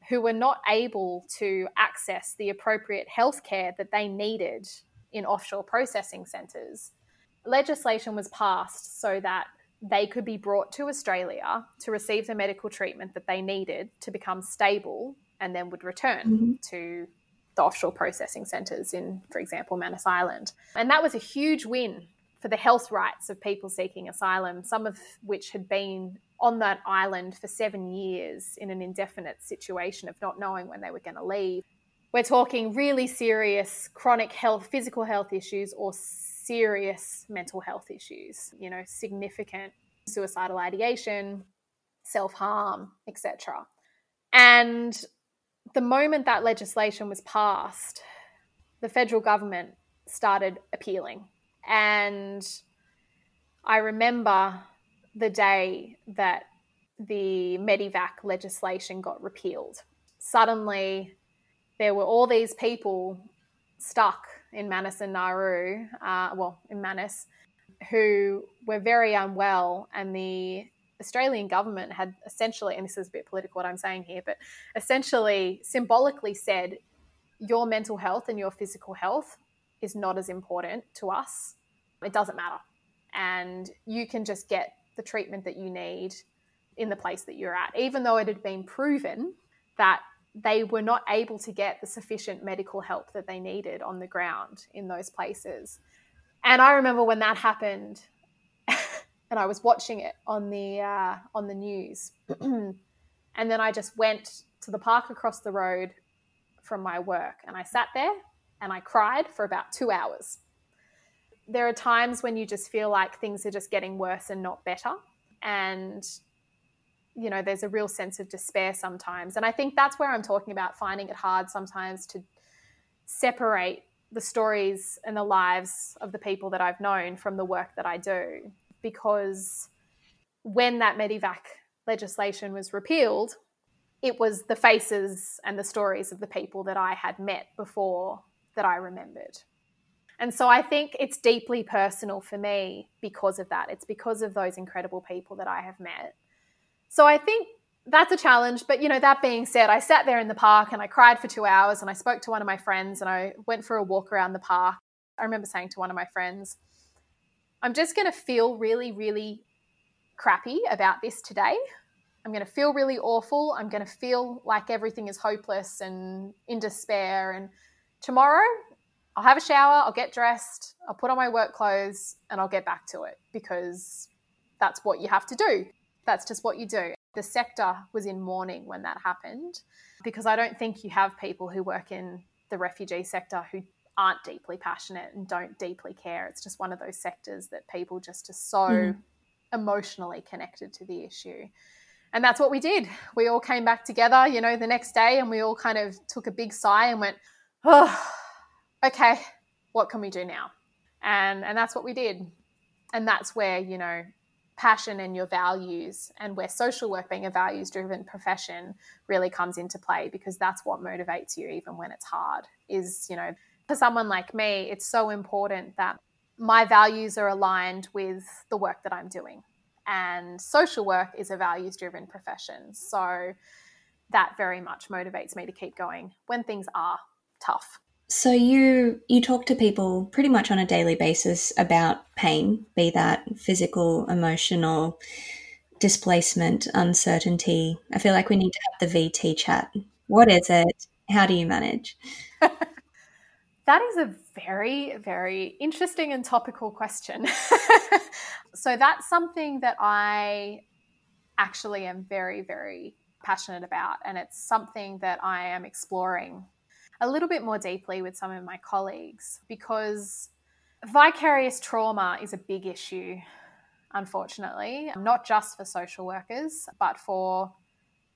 who were not able to access the appropriate healthcare that they needed in offshore processing centres. Legislation was passed so that they could be brought to Australia to receive the medical treatment that they needed to become stable and then would return mm-hmm. to the offshore processing centres in, for example, Manus Island. And that was a huge win for the health rights of people seeking asylum, some of which had been on that island for seven years in an indefinite situation of not knowing when they were going to leave. We're talking really serious chronic health, physical health issues, or serious mental health issues, you know, significant suicidal ideation, self harm, etc. And the moment that legislation was passed, the federal government started appealing. And I remember the day that the Medevac legislation got repealed. Suddenly, there were all these people stuck in Manus and Nauru, uh, well, in Manus, who were very unwell, and the Australian government had essentially, and this is a bit political what I'm saying here, but essentially symbolically said, your mental health and your physical health is not as important to us. It doesn't matter. And you can just get the treatment that you need in the place that you're at, even though it had been proven that they were not able to get the sufficient medical help that they needed on the ground in those places. And I remember when that happened, [laughs] and I was watching it on the uh, on the news, [clears throat] and then I just went to the park across the road from my work, and I sat there and I cried for about two hours. There are times when you just feel like things are just getting worse and not better, and you know there's a real sense of despair sometimes and i think that's where i'm talking about finding it hard sometimes to separate the stories and the lives of the people that i've known from the work that i do because when that Medevac legislation was repealed it was the faces and the stories of the people that i had met before that i remembered and so I think it's deeply personal for me because of that. It's because of those incredible people that I have met. So I think that's a challenge. But, you know, that being said, I sat there in the park and I cried for two hours and I spoke to one of my friends and I went for a walk around the park. I remember saying to one of my friends, I'm just going to feel really, really crappy about this today. I'm going to feel really awful. I'm going to feel like everything is hopeless and in despair. And tomorrow, I'll have a shower, I'll get dressed, I'll put on my work clothes, and I'll get back to it because that's what you have to do that's just what you do. The sector was in mourning when that happened because I don't think you have people who work in the refugee sector who aren't deeply passionate and don't deeply care. It's just one of those sectors that people just are so mm. emotionally connected to the issue. And that's what we did. We all came back together, you know, the next day and we all kind of took a big sigh and went, oh, okay, what can we do now? And, and that's what we did. And that's where, you know, passion and your values and where social work being a values driven profession really comes into play because that's what motivates you even when it's hard is you know for someone like me it's so important that my values are aligned with the work that I'm doing. And social work is a values driven profession. So that very much motivates me to keep going when things are tough so you you talk to people pretty much on a daily basis about pain, be that physical, emotional, displacement, uncertainty. I feel like we need to have the VT chat. What is it? How do you manage? [laughs] that is a very, very interesting and topical question. [laughs] so that's something that I actually am very, very passionate about. And it's something that I am exploring a little bit more deeply with some of my colleagues because vicarious trauma is a big issue, unfortunately, not just for social workers, but for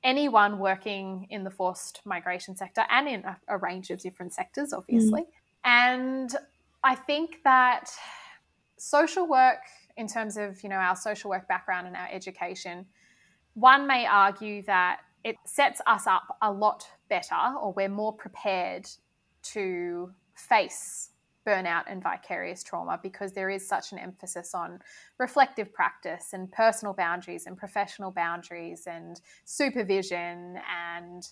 anyone working in the forced migration sector and in a, a range of different sectors, obviously. Mm. And I think that social work, in terms of you know our social work background and our education, one may argue that it sets us up a lot better or we're more prepared to face burnout and vicarious trauma because there is such an emphasis on reflective practice and personal boundaries and professional boundaries and supervision and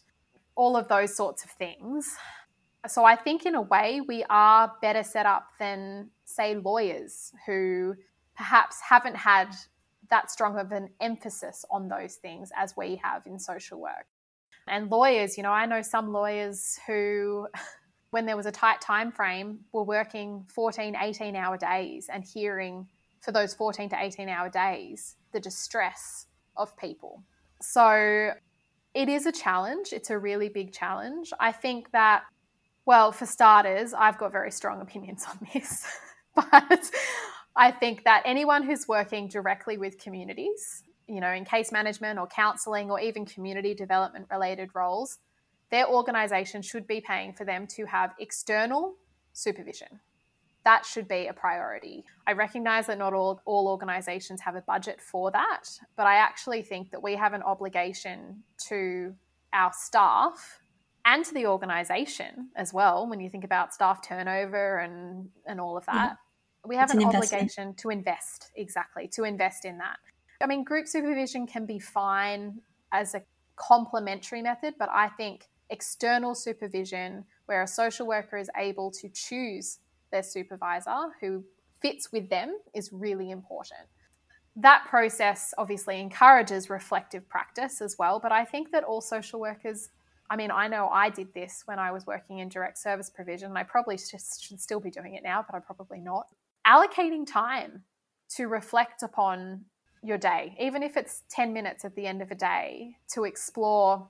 all of those sorts of things. So I think in a way we are better set up than say lawyers who perhaps haven't had that strong of an emphasis on those things as we have in social work. And lawyers, you know, I know some lawyers who [laughs] when there was a tight time frame were working 14 18 hour days and hearing for those 14 to 18 hour days the distress of people. So it is a challenge. It's a really big challenge. I think that well, for starters, I've got very strong opinions on this. [laughs] but I think that anyone who's working directly with communities, you know, in case management or counselling or even community development related roles, their organisation should be paying for them to have external supervision. That should be a priority. I recognise that not all, all organisations have a budget for that, but I actually think that we have an obligation to our staff and to the organisation as well when you think about staff turnover and, and all of that mm-hmm. we have an, an obligation to invest exactly to invest in that i mean group supervision can be fine as a complementary method but i think external supervision where a social worker is able to choose their supervisor who fits with them is really important. That process obviously encourages reflective practice as well, but I think that all social workers I mean, I know I did this when I was working in direct service provision, and I probably should still be doing it now, but I'm probably not. Allocating time to reflect upon your day, even if it's 10 minutes at the end of a day, to explore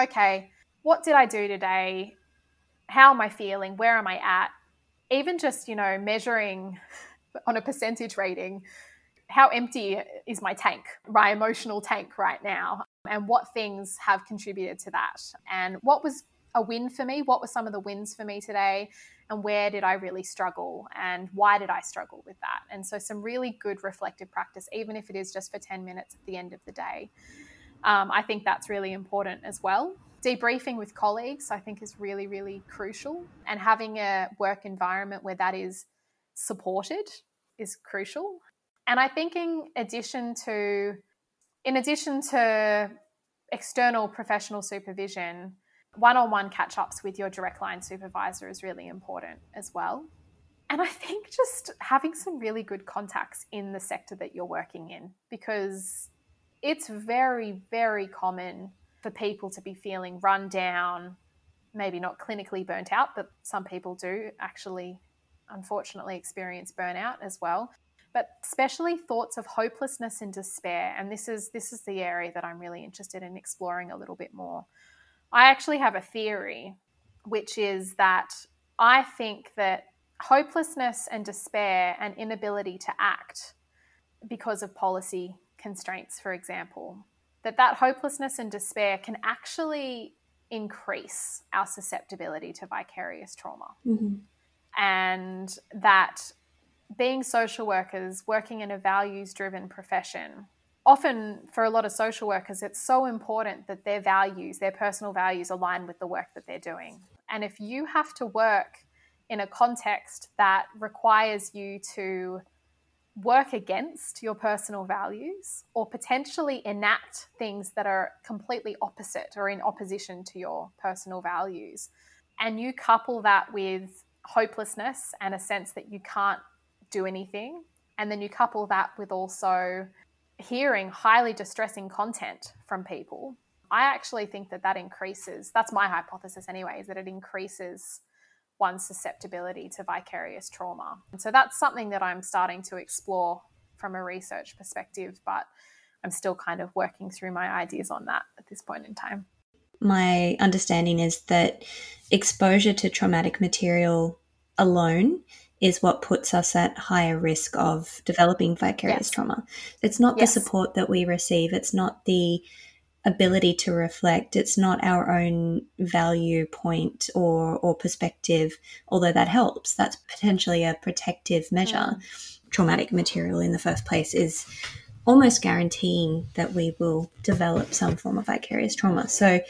okay, what did I do today? How am I feeling? Where am I at? Even just, you know, measuring [laughs] on a percentage rating how empty is my tank, my emotional tank right now, and what things have contributed to that, and what was a win for me, what were some of the wins for me today, and where did I really struggle, and why did I struggle with that? And so, some really good reflective practice, even if it is just for 10 minutes at the end of the day. Um, I think that's really important as well. Debriefing with colleagues, I think, is really, really crucial. And having a work environment where that is supported is crucial. And I think, in addition to, in addition to external professional supervision, one-on-one catch-ups with your direct line supervisor is really important as well. And I think just having some really good contacts in the sector that you're working in because it's very, very common for people to be feeling run down, maybe not clinically burnt out, but some people do actually, unfortunately, experience burnout as well. But especially thoughts of hopelessness and despair. And this is this is the area that I'm really interested in exploring a little bit more. I actually have a theory, which is that I think that hopelessness and despair and inability to act because of policy constraints, for example, that that hopelessness and despair can actually increase our susceptibility to vicarious trauma. Mm-hmm. And that being social workers, working in a values driven profession, often for a lot of social workers, it's so important that their values, their personal values, align with the work that they're doing. And if you have to work in a context that requires you to work against your personal values or potentially enact things that are completely opposite or in opposition to your personal values. And you couple that with hopelessness and a sense that you can't do anything. And then you couple that with also hearing highly distressing content from people. I actually think that that increases, that's my hypothesis anyway, is that it increases one's susceptibility to vicarious trauma. And so that's something that I'm starting to explore from a research perspective, but I'm still kind of working through my ideas on that at this point in time. My understanding is that exposure to traumatic material alone is what puts us at higher risk of developing vicarious yes. trauma. It's not yes. the support that we receive, it's not the ability to reflect. It's not our own value point or or perspective, although that helps. That's potentially a protective measure. Mm. Traumatic material in the first place is almost guaranteeing that we will develop some form of vicarious trauma. So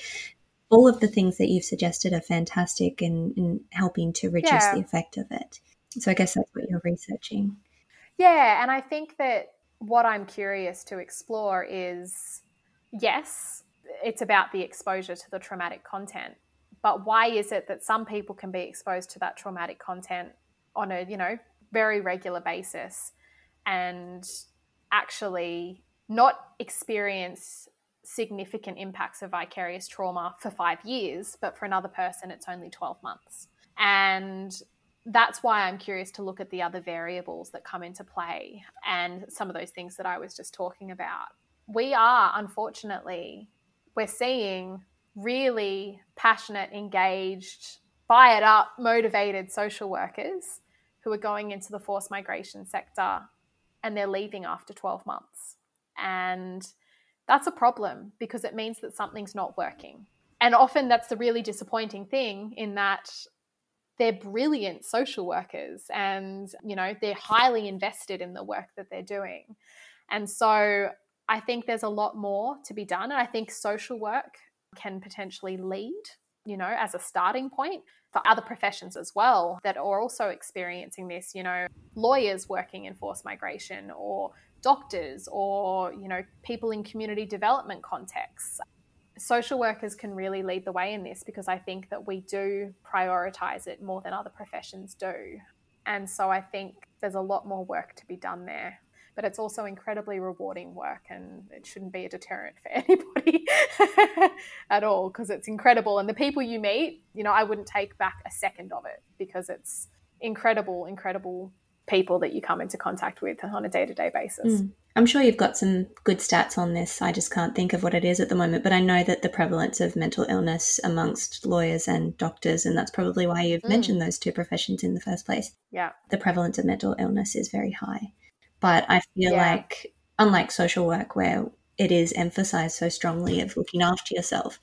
all of the things that you've suggested are fantastic in, in helping to reduce yeah. the effect of it. So I guess that's what you're researching. Yeah, and I think that what I'm curious to explore is yes, it's about the exposure to the traumatic content. But why is it that some people can be exposed to that traumatic content on a, you know, very regular basis and actually not experience significant impacts of vicarious trauma for five years, but for another person, it's only 12 months. And that's why I'm curious to look at the other variables that come into play and some of those things that I was just talking about we are unfortunately we're seeing really passionate, engaged, fired up, motivated social workers who are going into the forced migration sector and they're leaving after 12 months. And that's a problem because it means that something's not working. And often that's the really disappointing thing in that they're brilliant social workers and you know they're highly invested in the work that they're doing. And so I think there's a lot more to be done. And I think social work can potentially lead, you know, as a starting point for other professions as well that are also experiencing this, you know, lawyers working in forced migration or doctors or, you know, people in community development contexts social workers can really lead the way in this because I think that we do prioritize it more than other professions do. And so I think there's a lot more work to be done there. But it's also incredibly rewarding work, and it shouldn't be a deterrent for [laughs] anybody [laughs] at all because it's incredible. And the people you meet, you know, I wouldn't take back a second of it because it's incredible, incredible people that you come into contact with on a day to day basis. Mm. I'm sure you've got some good stats on this. I just can't think of what it is at the moment, but I know that the prevalence of mental illness amongst lawyers and doctors, and that's probably why you've mm. mentioned those two professions in the first place. Yeah. The prevalence of mental illness is very high. But I feel yeah. like, unlike social work, where it is emphasized so strongly of looking after yourself,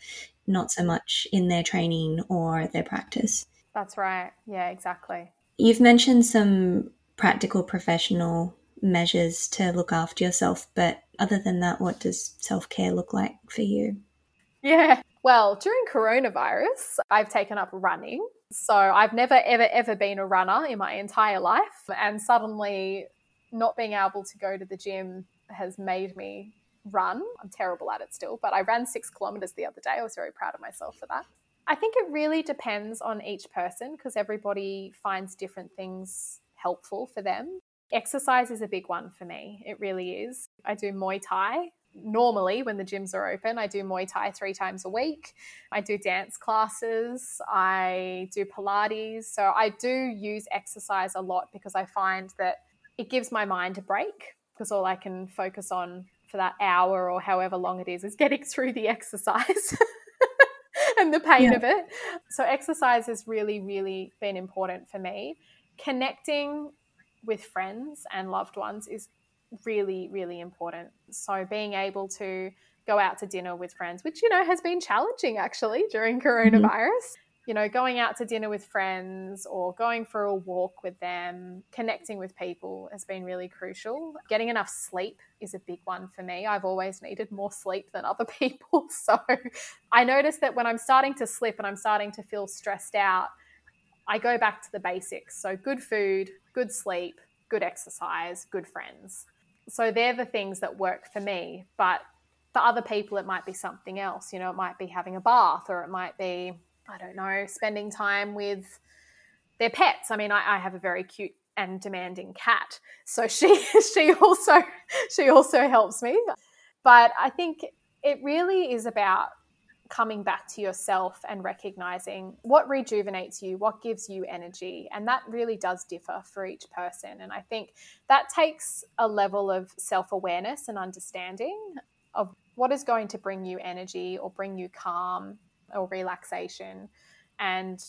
not so much in their training or their practice. That's right. Yeah, exactly. You've mentioned some practical professional measures to look after yourself. But other than that, what does self care look like for you? Yeah. Well, during coronavirus, I've taken up running. So I've never, ever, ever been a runner in my entire life. And suddenly, not being able to go to the gym has made me run. I'm terrible at it still, but I ran six kilometers the other day. I was very proud of myself for that. I think it really depends on each person because everybody finds different things helpful for them. Exercise is a big one for me. It really is. I do Muay Thai. Normally, when the gyms are open, I do Muay Thai three times a week. I do dance classes. I do Pilates. So I do use exercise a lot because I find that it gives my mind a break because all I can focus on for that hour or however long it is is [laughs] getting through the exercise. [laughs] and the pain yeah. of it. So, exercise has really, really been important for me. Connecting with friends and loved ones is really, really important. So being able to go out to dinner with friends, which, you know, has been challenging actually during coronavirus. Mm-hmm. You know, going out to dinner with friends or going for a walk with them, connecting with people has been really crucial. Getting enough sleep is a big one for me. I've always needed more sleep than other [laughs] people. So I notice that when I'm starting to slip and I'm starting to feel stressed out, I go back to the basics. So, good food, good sleep, good exercise, good friends. So, they're the things that work for me. But for other people, it might be something else. You know, it might be having a bath or it might be, I don't know, spending time with their pets. I mean, I, I have a very cute and demanding cat. So she [laughs] she also she also helps me. But I think it really is about coming back to yourself and recognizing what rejuvenates you, what gives you energy. And that really does differ for each person. And I think that takes a level of self awareness and understanding of what is going to bring you energy or bring you calm or relaxation. And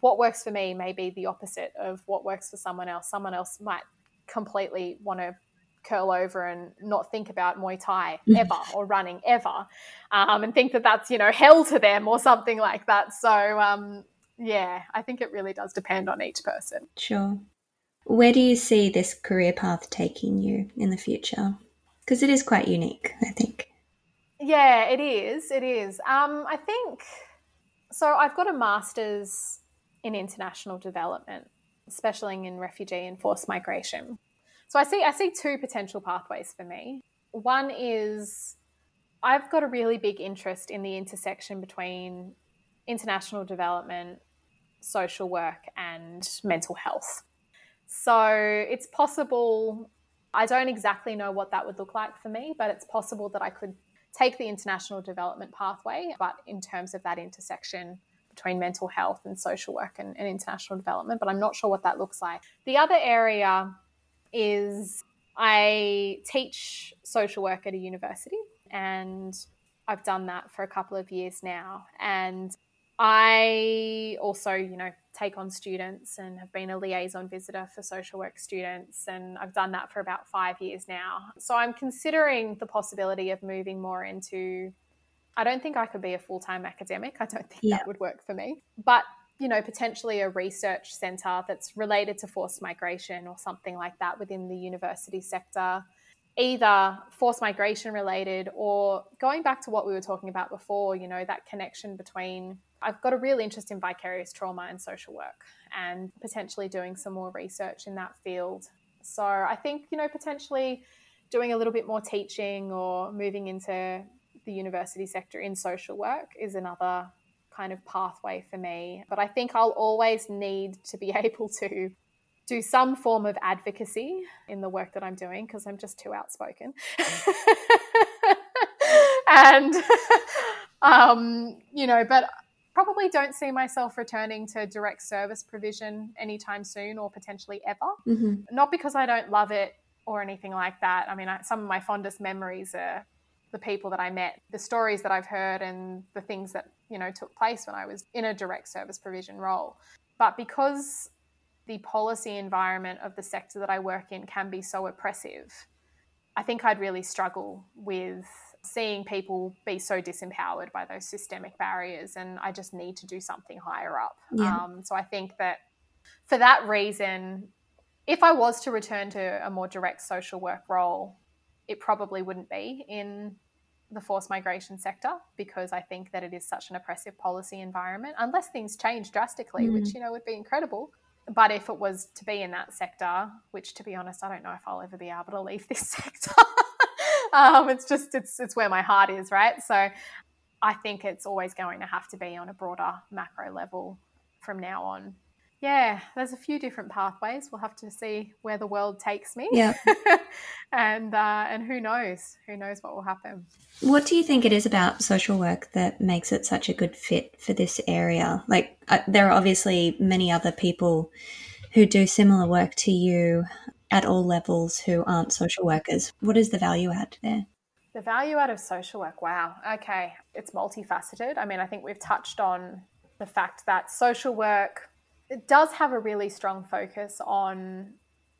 what works for me may be the opposite of what works for someone else. Someone else might completely want to curl over and not think about Muay Thai [laughs] ever or running ever, um, and think that that's you know hell to them or something like that. So um, yeah, I think it really does depend on each person. Sure. Where do you see this career path taking you in the future? Because it is quite unique, I think. Yeah, it is. It is. Um, I think so. I've got a master's in international development, specializing in refugee and forced migration. So I see I see two potential pathways for me. One is I've got a really big interest in the intersection between international development, social work, and mental health. So it's possible, I don't exactly know what that would look like for me, but it's possible that I could take the international development pathway, but in terms of that intersection between mental health and social work and, and international development, but I'm not sure what that looks like. The other area is I teach social work at a university and I've done that for a couple of years now. And I also, you know, take on students and have been a liaison visitor for social work students. And I've done that for about five years now. So I'm considering the possibility of moving more into. I don't think I could be a full time academic. I don't think yeah. that would work for me. But you know, potentially a research centre that's related to forced migration or something like that within the university sector, either forced migration related or going back to what we were talking about before, you know, that connection between. I've got a real interest in vicarious trauma and social work and potentially doing some more research in that field. So I think, you know, potentially doing a little bit more teaching or moving into the university sector in social work is another kind of pathway for me. But I think I'll always need to be [laughs] able to do some form of advocacy in the work that I'm doing because I'm just too outspoken. [laughs] and, [laughs] um, you know, but probably don't see myself returning to direct service provision anytime soon or potentially ever. Mm-hmm. Not because I don't love it or anything like that. I mean, I, some of my fondest memories are the people that I met, the stories that I've heard, and the things that you know took place when I was in a direct service provision role. But because the policy environment of the sector that I work in can be so oppressive, I think I'd really struggle with seeing people be so disempowered by those systemic barriers, and I just need to do something higher up. Yeah. Um, so I think that for that reason, if I was to return to a more direct social work role, it probably wouldn't be in the forced migration sector because I think that it is such an oppressive policy environment, unless things change drastically, mm. which you know would be incredible. But if it was to be in that sector, which to be honest, I don't know if I'll ever be able to leave [laughs] this sector. um, it's just it's it's where my heart is, right? So I think it's always going to have to be on a broader macro level from now on yeah, there's a few different pathways. We'll have to see where the world takes me. Yeah. [laughs] and uh, and who knows? Who knows what will happen? What do you think it is about social work that makes it such a good fit for this area? Like, uh, there are obviously many other people who do similar work to you at all levels who aren't social workers. What is the value add there? The value add of social work, wow. Okay, it's multifaceted. I mean, I think we've touched on the fact that social work it does have a really strong focus on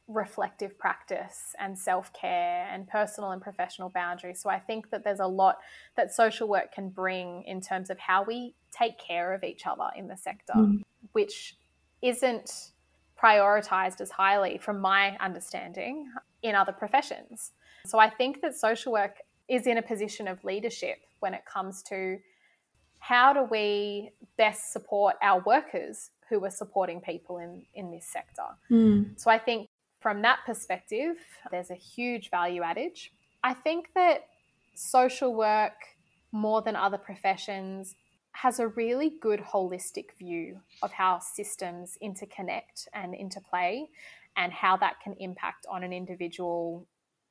reflective practice and self care and personal and professional boundaries. So I think that there's a lot that social work can bring in terms of how we take care of each other in the sector, mm. which isn't prioritized as highly, from my understanding, in other professions. So I think that social work is in a position of leadership when it comes to how do we best support our workers who are supporting people in, in this sector. Mm. So I think from that perspective, there's a huge value adage. I think that social work, more than other professions, has a really good holistic view of how systems interconnect and interplay and how that can impact on an individual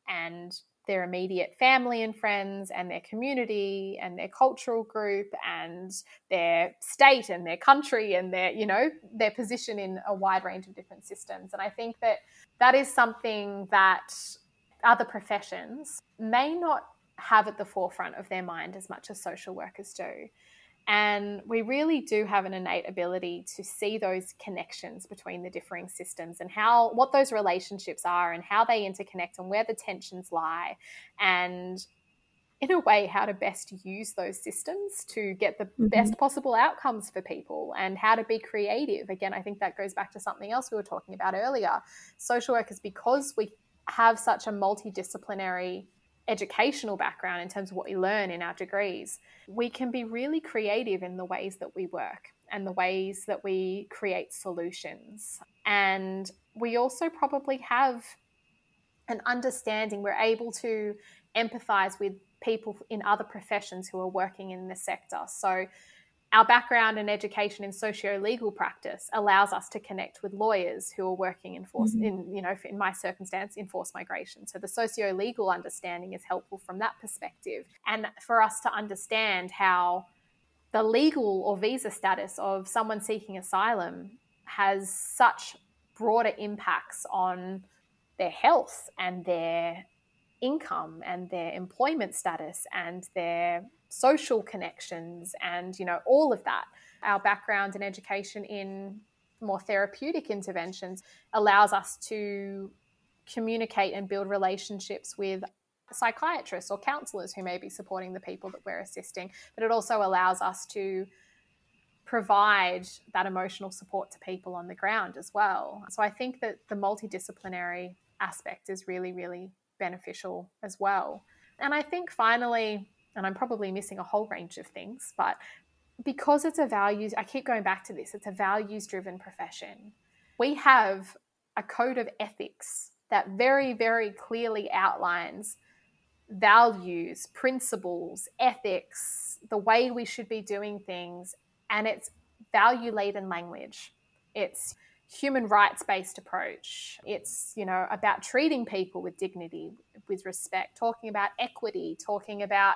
and their immediate family and friends and their community and their cultural group and their state and their country and their you know their position in a wide range of different systems. And i think that that is something that other professions may not have at the forefront of their mind as much as social workers do and we really do have an innate ability to see those connections between the differing systems and how what those relationships are and how they interconnect and where the tensions lie and in a way how to best use those systems to get the mm-hmm. best possible outcomes for people and how to be creative again i think that goes back to something else we were talking about earlier social workers because we have such a multidisciplinary educational background in terms of what we learn in our degrees, we can be really creative in the ways that we work and the ways that we create solutions. And we also probably have an understanding, we're able to empathize with people in other professions who are working in the sector. So our background and education in socio-legal practice allows us to connect with lawyers who are working in force mm-hmm. in you know in my circumstance in forced migration so the socio-legal understanding is helpful from that perspective and for us to understand how the legal or visa status of someone seeking asylum has such broader impacts on their health and their income and their employment status and their social connections and you know all of that. Our background and education in more therapeutic interventions allows us to communicate and build relationships with psychiatrists or counselors who may be supporting the people that we're assisting but it also allows us to provide that emotional support to people on the ground as well. So i think that the multidisciplinary aspect is really really beneficial as well. And i think finally and I'm probably missing a whole range of things, but because it's a values, I keep going back to this, it's a values driven profession. We have a code of ethics that very, very clearly outlines values, principles, ethics, the way we should be doing things, and it's value laden language. It's human rights based approach. It's, you know, about treating people with dignity, with respect, talking about equity, talking about,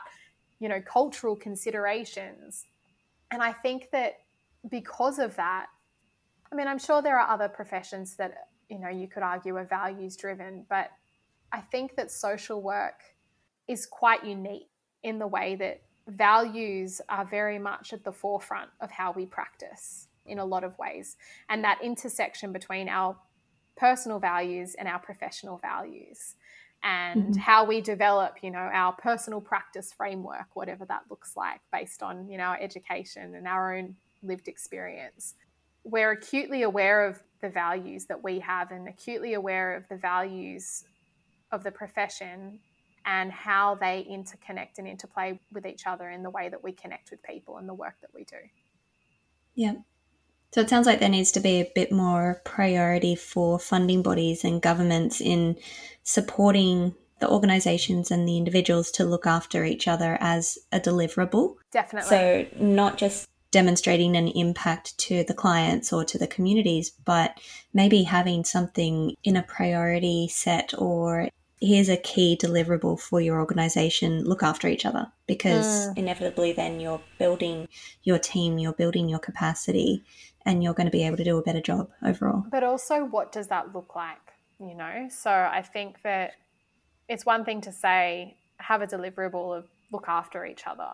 you know, cultural considerations. And I think that because of that, I mean, I'm sure there are other professions that, you know, you could argue are values driven, but I think that social work is quite unique in the way that values are very much at the forefront of how we practice in a lot of ways. And that intersection between our personal values and our professional values and mm-hmm. how we develop, you know, our personal practice framework, whatever that looks like, based on, you know, our education and our own lived experience. We're acutely aware of the values that we have and acutely aware of the values of the profession and how they interconnect and interplay with each other in the way that we connect with people and the work that we do. Yeah. So it sounds like there needs to be a bit more priority for funding bodies and governments in supporting the organizations and the individuals to look after each other as a deliverable. Definitely. So not just demonstrating an impact to the clients or to the communities, but maybe having something in a priority set or here's a key deliverable for your organization look after each other because mm. inevitably then you're building your team you're building your capacity and you're going to be able to do a better job overall but also what does that look like you know so i think that it's one thing to say have a deliverable of look after each other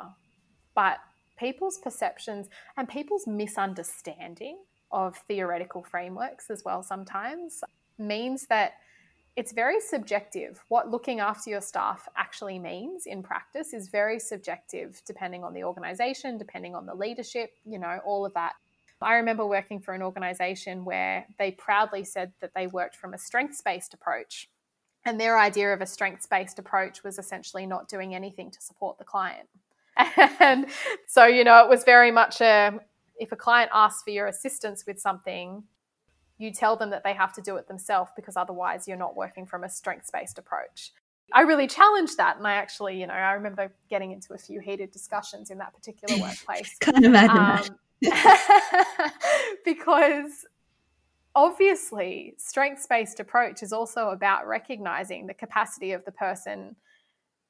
but people's perceptions and people's misunderstanding of theoretical frameworks as well sometimes means that it's very subjective. What looking after your staff actually means in practice is very subjective, depending on the organization, depending on the leadership, you know, all of that. I remember working for an organization where they proudly said that they worked from a strengths based approach. And their idea of a strengths based approach was essentially not doing anything to support the client. [laughs] And so, you know, it was very much a if a client asks for your assistance with something, you tell them that they have to do it themselves because otherwise you're not working from a strengths based approach. I really challenged that, and I actually, you know, I remember getting into a few heated discussions in that particular [laughs] workplace. Can't imagine um, that. [laughs] because obviously, strengths based approach is also about recognizing the capacity of the person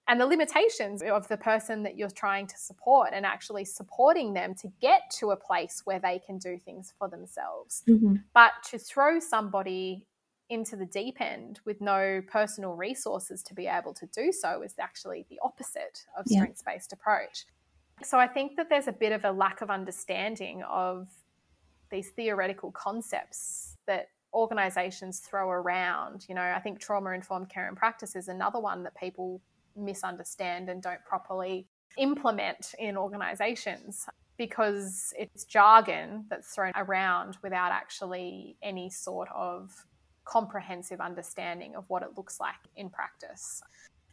and the limitations of the person that you're trying to support and actually supporting them to get to a place where they can do things for themselves. Mm-hmm. But to throw somebody into the deep end with no personal resources to be able to do so is actually the opposite of yeah. strengths based approach. So I think that there's a bit of a lack of understanding of these theoretical concepts that organizations throw around. You know, I think trauma informed care and practice is another one that people misunderstand and don't properly implement in organizations because it's jargon that's thrown around without actually any sort of comprehensive understanding of what it looks like in practice.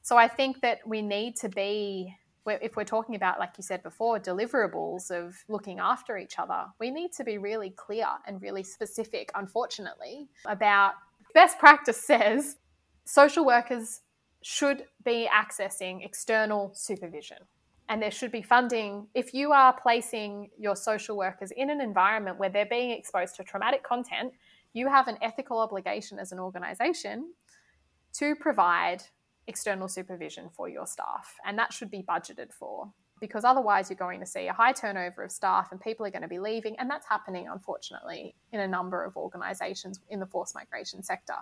So I think that we need to be, if we're talking about, like you said before, deliverables of looking after each other, we need to be really clear and really specific, unfortunately, about best practice says social workers should be accessing external supervision. And there should be funding. If you are placing your social workers in an environment where they're being exposed to traumatic content, you have an ethical obligation as an organization to provide external supervision for your staff. And that should be budgeted for because otherwise you're going to see a high turnover of staff and people are going to be leaving. And that's happening, unfortunately, in a number of organizations in the forced migration sector.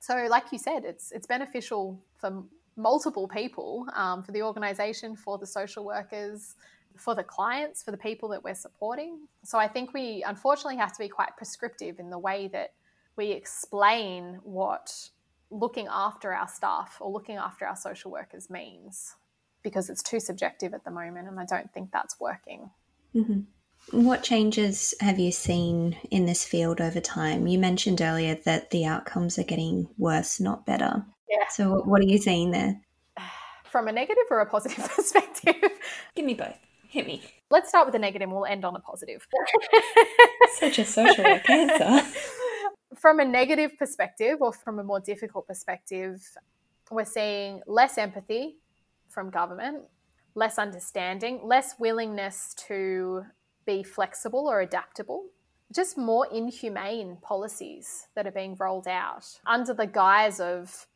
So, like you said, it's it's beneficial for multiple people, um, for the organisation, for the social workers, for the clients, for the people that we're supporting. So, I think we unfortunately have to be quite prescriptive in the way that we explain what looking after our staff or looking after our social workers means, because it's too subjective at the moment, and I don't think that's working. Mm-hmm. What changes have you seen in this field over time? You mentioned earlier that the outcomes are getting worse, not better. Yeah. So, what are you seeing there? [sighs] From a negative or a positive [laughs] perspective? Give me both. Hit me. Let's start with the negative and we'll end on a positive. [laughs] [laughs] Such a social work answer. From a negative perspective or from a more difficult perspective, we're seeing less empathy, from government, less understanding, less willingness to be flexible or adaptable, just more inhumane policies that are being rolled out under the guise of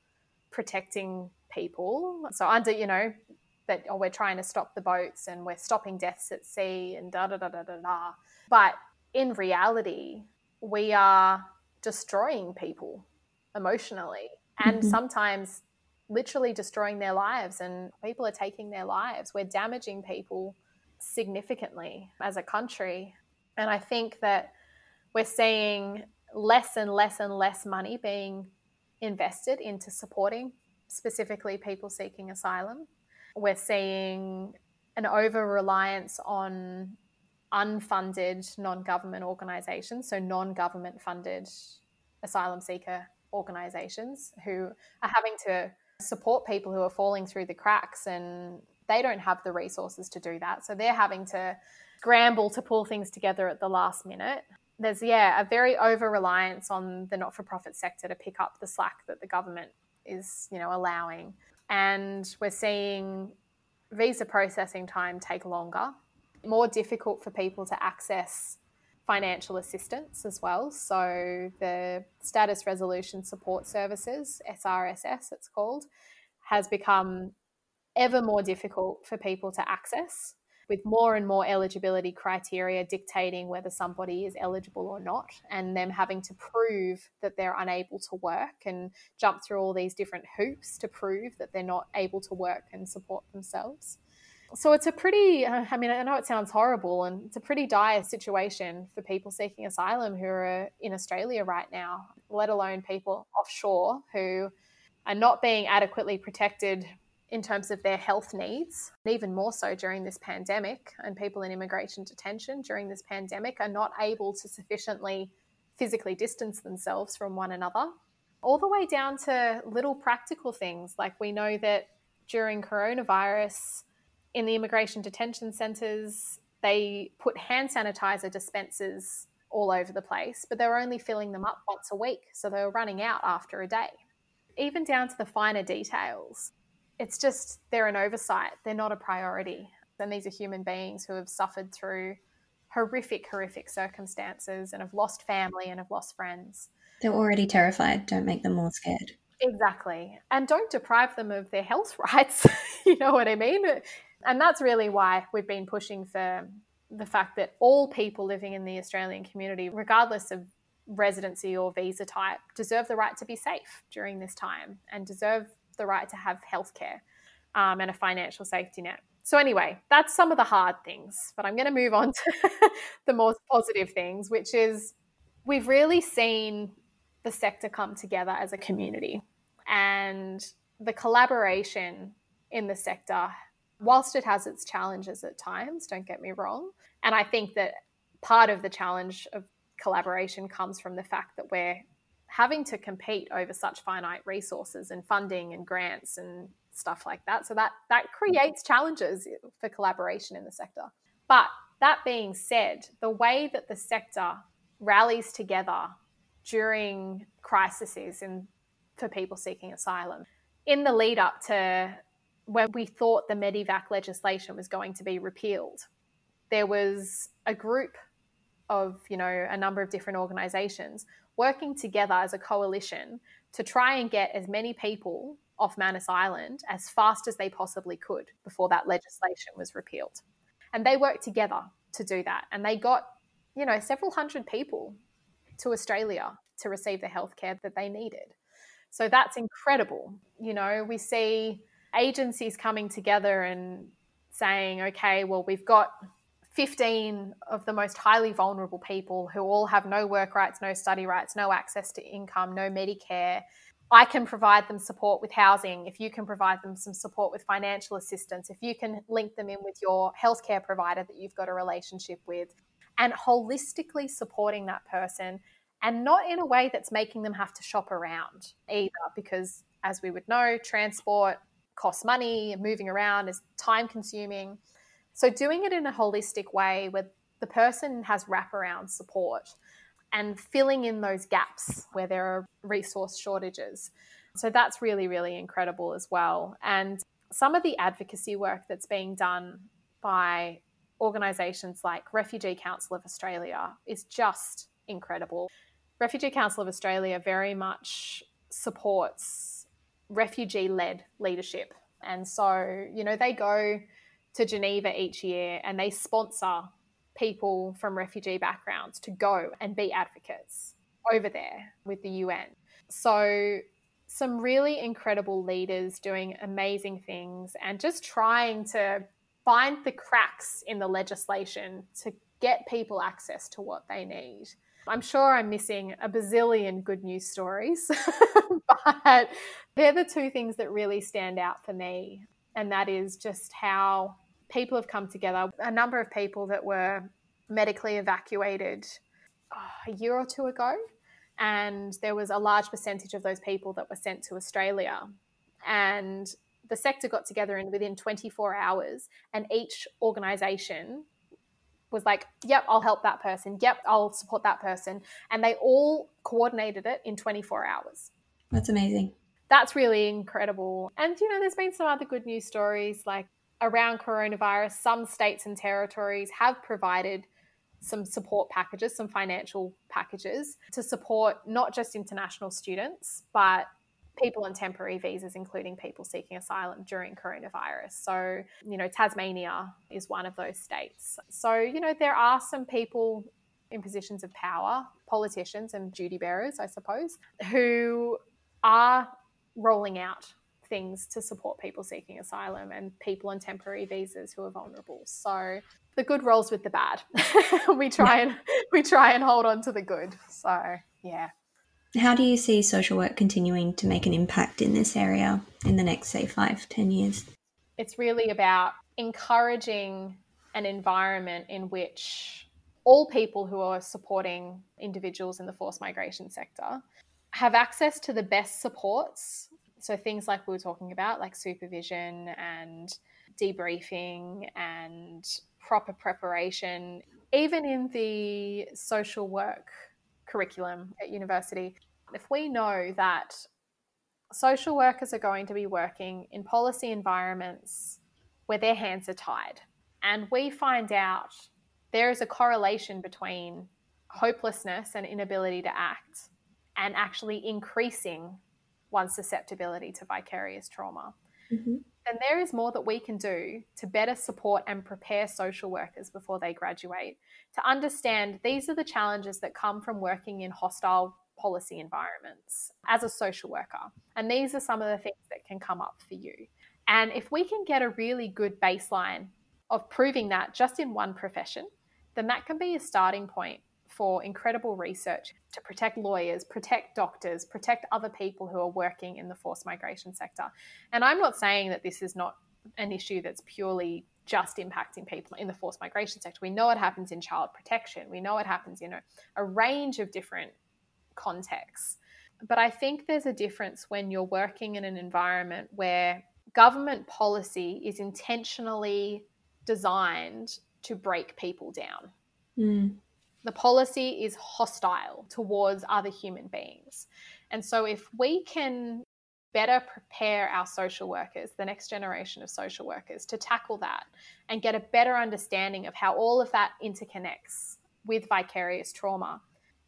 protecting people. So, under, you know, that oh, we're trying to stop the boats and we're stopping deaths at sea and da da da da da da. But in reality, we are destroying people emotionally and mm-hmm. sometimes literally destroying their lives and people are taking their lives. We're damaging people significantly as a country. And I think that we're seeing less and less and less money being invested into supporting specifically people seeking asylum. We're seeing an over reliance on unfunded non government organisations, so non government funded asylum seeker organisations who are having to support people who are falling through the cracks and they don't have the resources to do that. So they're having to scramble to pull things together at the last minute. There's, yeah, a very over reliance on the not for profit sector to pick up the slack that the government is, you know, allowing. And we're seeing visa processing time take longer, more difficult for people to access financial assistance as well. So the Status Resolution Support Services, SRSS it's called, has become ever more difficult for people to access with more and more eligibility criteria dictating whether somebody is eligible or not, and them having to prove that they're unable to work and jump through all these different hoops to prove that they're not able to work and support themselves. So it's a pretty, uh, I mean, I know it sounds horrible, and it's a pretty dire situation for people seeking asylum who are in Australia right now, let alone people offshore who are not being adequately protected in terms of their health needs, even more so during this pandemic. And people in immigration detention during this pandemic are not able to sufficiently physically distance themselves from one another, all the way down to little practical things. Like we know that during coronavirus, in the immigration detention centres, they put hand sanitizer dispensers all over the place, but they were only filling them up once a week. So they were running out after a day. Even down to the finer details, it's just they're an oversight, they're not a priority. And these are human beings who have suffered through horrific, horrific circumstances and have lost family and have lost friends. They're already terrified. Don't make them more scared. Exactly. And don't deprive them of their health [laughs] rights. you know what I mean? and that's really why we've been pushing for the fact that all people living in the Australian community, regardless of residency or visa type, deserve the right to be safe during this time and deserve the right to have healthcare um, and a financial safety net. So, anyway, that's some of the hard things, but I'm going to move on to [laughs] the more positive things, which is we've really seen the sector come together as a community and the collaboration in the sector whilst it has its challenges at times, don't get me wrong. And I think that part of the challenge of collaboration comes from the fact that we're having to compete over such finite resources and funding and grants and stuff like that. So that that creates challenges for collaboration in the sector. But that being said, the way that the sector rallies together during crises and for people seeking asylum in the lead up to when we thought the Medevac legislation was going to be repealed, there was a group of, you know, a number of different organizations working together as a coalition to try and get as many people off Manus Island as fast as they possibly could before that legislation was repealed. And they worked together to do that. And they got, you know, several hundred people to Australia to receive the healthcare that they needed. So that's incredible. You know, we see agencies coming together and saying, okay, well, we've got 15 of the most highly vulnerable people who all have no work rights, no study rights, no access to income, no Medicare. I can provide them support with housing, if you can provide them some support with financial assistance, if you can link them in with your healthcare provider that you've got a relationship with, and holistically supporting that person and not in a way that's making them have to shop around either, because as we would know, transport, costs money, moving around is time consuming. So, doing it in a holistic way where the person has wraparound support and filling in those gaps where there are resource shortages. So, that's really, really incredible as well. And some of the advocacy work that's being done by organisations like Refugee Council of Australia is just incredible. Refugee Council of Australia very much supports refugee led leadership. And so, you know, they go to Geneva each year and they sponsor people from refugee backgrounds to go and be advocates over there with the UN. So, some really incredible leaders doing amazing things and just trying to find the cracks in the legislation to get people access to what they need. I'm sure I'm missing a bazillion good news stories, [laughs] but they're the two things that really stand out for me. And that is just how people have come together. A number of people that were medically evacuated oh, a year or two ago. And there was a large percentage of those people that were sent to Australia. And the sector got together and within 24 hours, and each organization was like, yep, I'll help that person. Yep, I'll support that person. And they all coordinated it in 24 hours. That's amazing. That's really incredible. And, you know, there's been some other good news stories like around coronavirus. Some states and territories have provided some support packages, some financial packages to support not just international students, but people on temporary visas, including people seeking asylum during coronavirus. So, you know, Tasmania is one of those states. So, you know, there are some people in positions of power, politicians and duty bearers, I suppose, who are rolling out things to support people seeking asylum and people on temporary visas who are vulnerable. So the good rolls with the bad. [laughs] we try and [laughs] we try and hold on to the good. So yeah. How do you see social work continuing to make an impact in this area in the next, say, five, ten years? It's really about encouraging an environment in which all people who are supporting individuals in the forced migration sector have access to the best supports. So, things like we were talking about, like supervision and debriefing and proper preparation, even in the social work curriculum at university, if we know that social workers are going to be working in policy environments where their hands are tied, and we find out there is a correlation between hopelessness and inability to act and actually increasing one's susceptibility to vicarious trauma. Mm-hmm then there is more that we can do to better support and prepare social workers before they graduate to understand these are the challenges that come from working in hostile policy environments as a social worker. And these are some of the things that can come up for you. And if we can get a really good baseline of proving that just in one profession, then that can be a starting point for incredible research to protect lawyers, protect doctors, protect other people who are working in the forced migration sector. And I'm not saying that this is not an issue that's purely just impacting people in the forced migration sector. We know it happens in child protection, we know it happens in a, a range of different contexts. But I think there's a difference when you're working in an environment where government policy is intentionally designed to break people down. Mm the policy is hostile towards other human beings. And so, if we can better prepare our social workers, the next generation of social workers, to tackle that and get a better understanding of how all of that interconnects with vicarious trauma,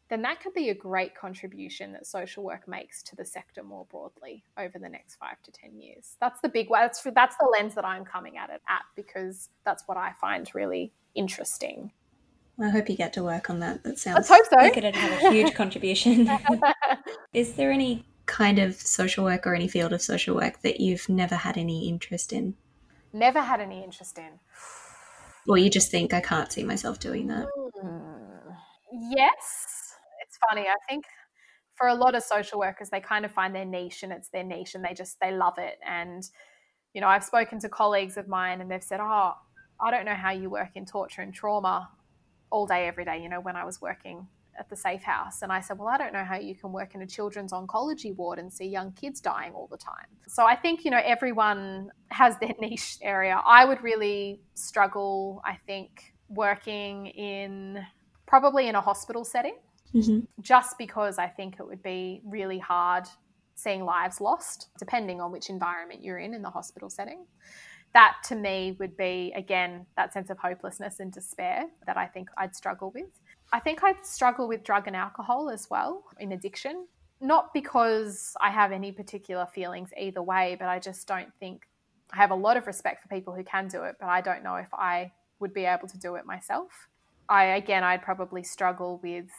then that could be a great contribution that social work makes to the sector more broadly over the next five to 10 years. That's the big, that's, that's the lens that I'm coming at it at because that's what I find really interesting. I hope you get to work on that. That sounds. Let's hope so. Like it'd have a huge [laughs] contribution. [laughs] Is there any kind of social work or any field of social work that you've never had any interest in? Never had any interest in. Or you just think I can't see myself doing that? Mm, yes, it's funny. I think for a lot of social workers, they kind of find their niche, and it's their niche, and they just they love it. And you know, I've spoken to colleagues of mine, and they've said, "Oh, I don't know how you work in torture and trauma all day, every day, you know, when I was working at the safe house. And I said, Well, I don't know how you can work in a children's oncology ward and see young kids dying all the time. So I think, you know, everyone has their [laughs] niche area. I would really struggle, I think, working in probably in a hospital setting, mm-hmm. just because I think it would be really hard seeing lives lost, depending on which environment you're in in the hospital setting. That to me would be, again, that sense of hopelessness and despair that I think I'd struggle with. I think I'd struggle with drug and alcohol as well in addiction. Not because I have any particular feelings either way, but I just don't think I have a lot of respect for people who can do it, but I don't know if I would be able to do it myself. I again, I'd probably struggle with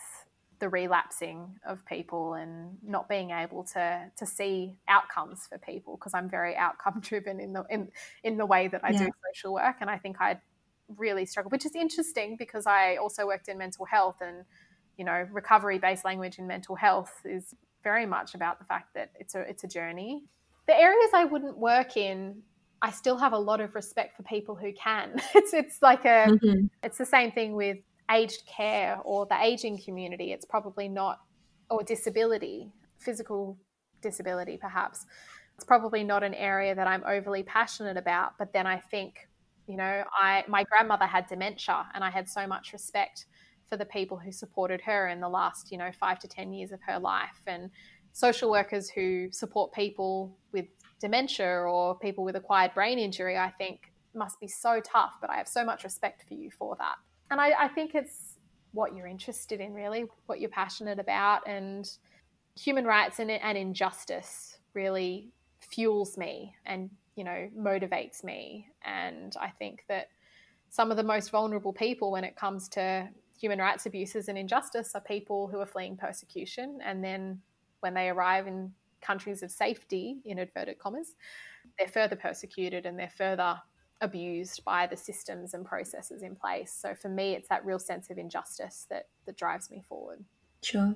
the relapsing of people and not being able to to see outcomes for people because I'm very outcome [laughs] driven in the in in the way that I yeah. do social work, and I think I'd really struggle, which is interesting because I also worked in mental health and you know recovery based language in mental health is very much about the fact that it's a it's a journey. The areas I wouldn't work in I still have a lot of respect for people who can. [laughs] It's it's like a mm-hmm. it's the same thing with aged care or the aging community. It's probably not or disability, physical disability perhaps. It's probably not an area that I'm overly passionate about, but then I think, you know, I my grandmother had dementia and I had so much respect for the people who supported her in the last, you know, 5 to 10 years of her life and social workers who support people with dementia or people with acquired brain injury, I think must be so tough. But I have so much respect for you for that. And I, I think it's what you're interested in, really, what you're passionate about. And human rights and, and injustice really fuels me and, you know, motivates me. And I think that some of the most vulnerable people when it comes to human rights abuses and injustice are people who are fleeing persecution. And then when they arrive in countries of safety, in inverted commas, they're further persecuted and they're further abused by the systems and processes in place. So for me, it's that real sense of injustice that, that drives me forward. Sure.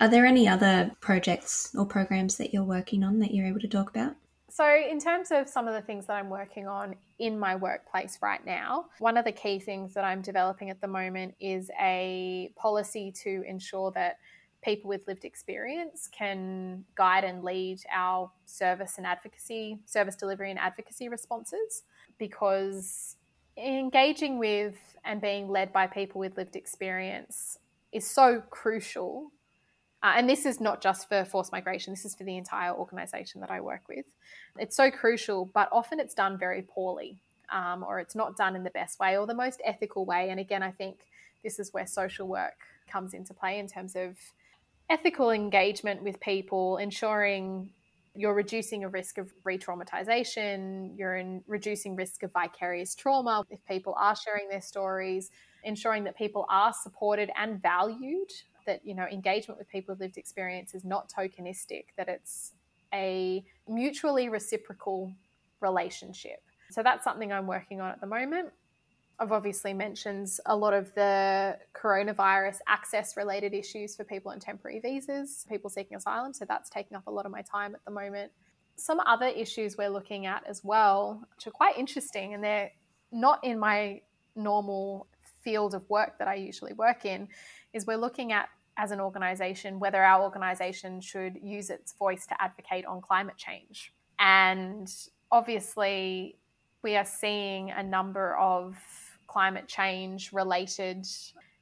Are there any other projects or programs that you're working on that you're able to talk about? So, in terms of some of the things that I'm working on in my workplace right now, one of the key things that I'm developing at the moment is a policy to ensure that people with lived experience can guide and lead our service and advocacy, service delivery and advocacy responses because engaging with and being led by people with lived experience is so crucial. Uh, and this is not just for forced migration, this is for the entire organization that I work with. It's so crucial, but often it's done very poorly um, or it's not done in the best way or the most ethical way. And again, I think this is where social work comes into play in terms of ethical engagement with people, ensuring you're reducing a risk of re-traumatization you're in reducing risk of vicarious trauma if people are sharing their stories ensuring that people are supported and valued that you know engagement with people with lived experience is not tokenistic that it's a mutually reciprocal relationship. So that's something i'm working on at the moment I've obviously mentioned a lot of the coronavirus access related issues for people on temporary visas, people seeking asylum. So that's taking up a lot of my time at the moment. Some other issues we're looking at as well, which are quite interesting, and they're not in my normal field of work that I usually work in, is we're looking at as an organization whether our organization should use its voice to advocate on climate change. And obviously, we are seeing a number of climate change related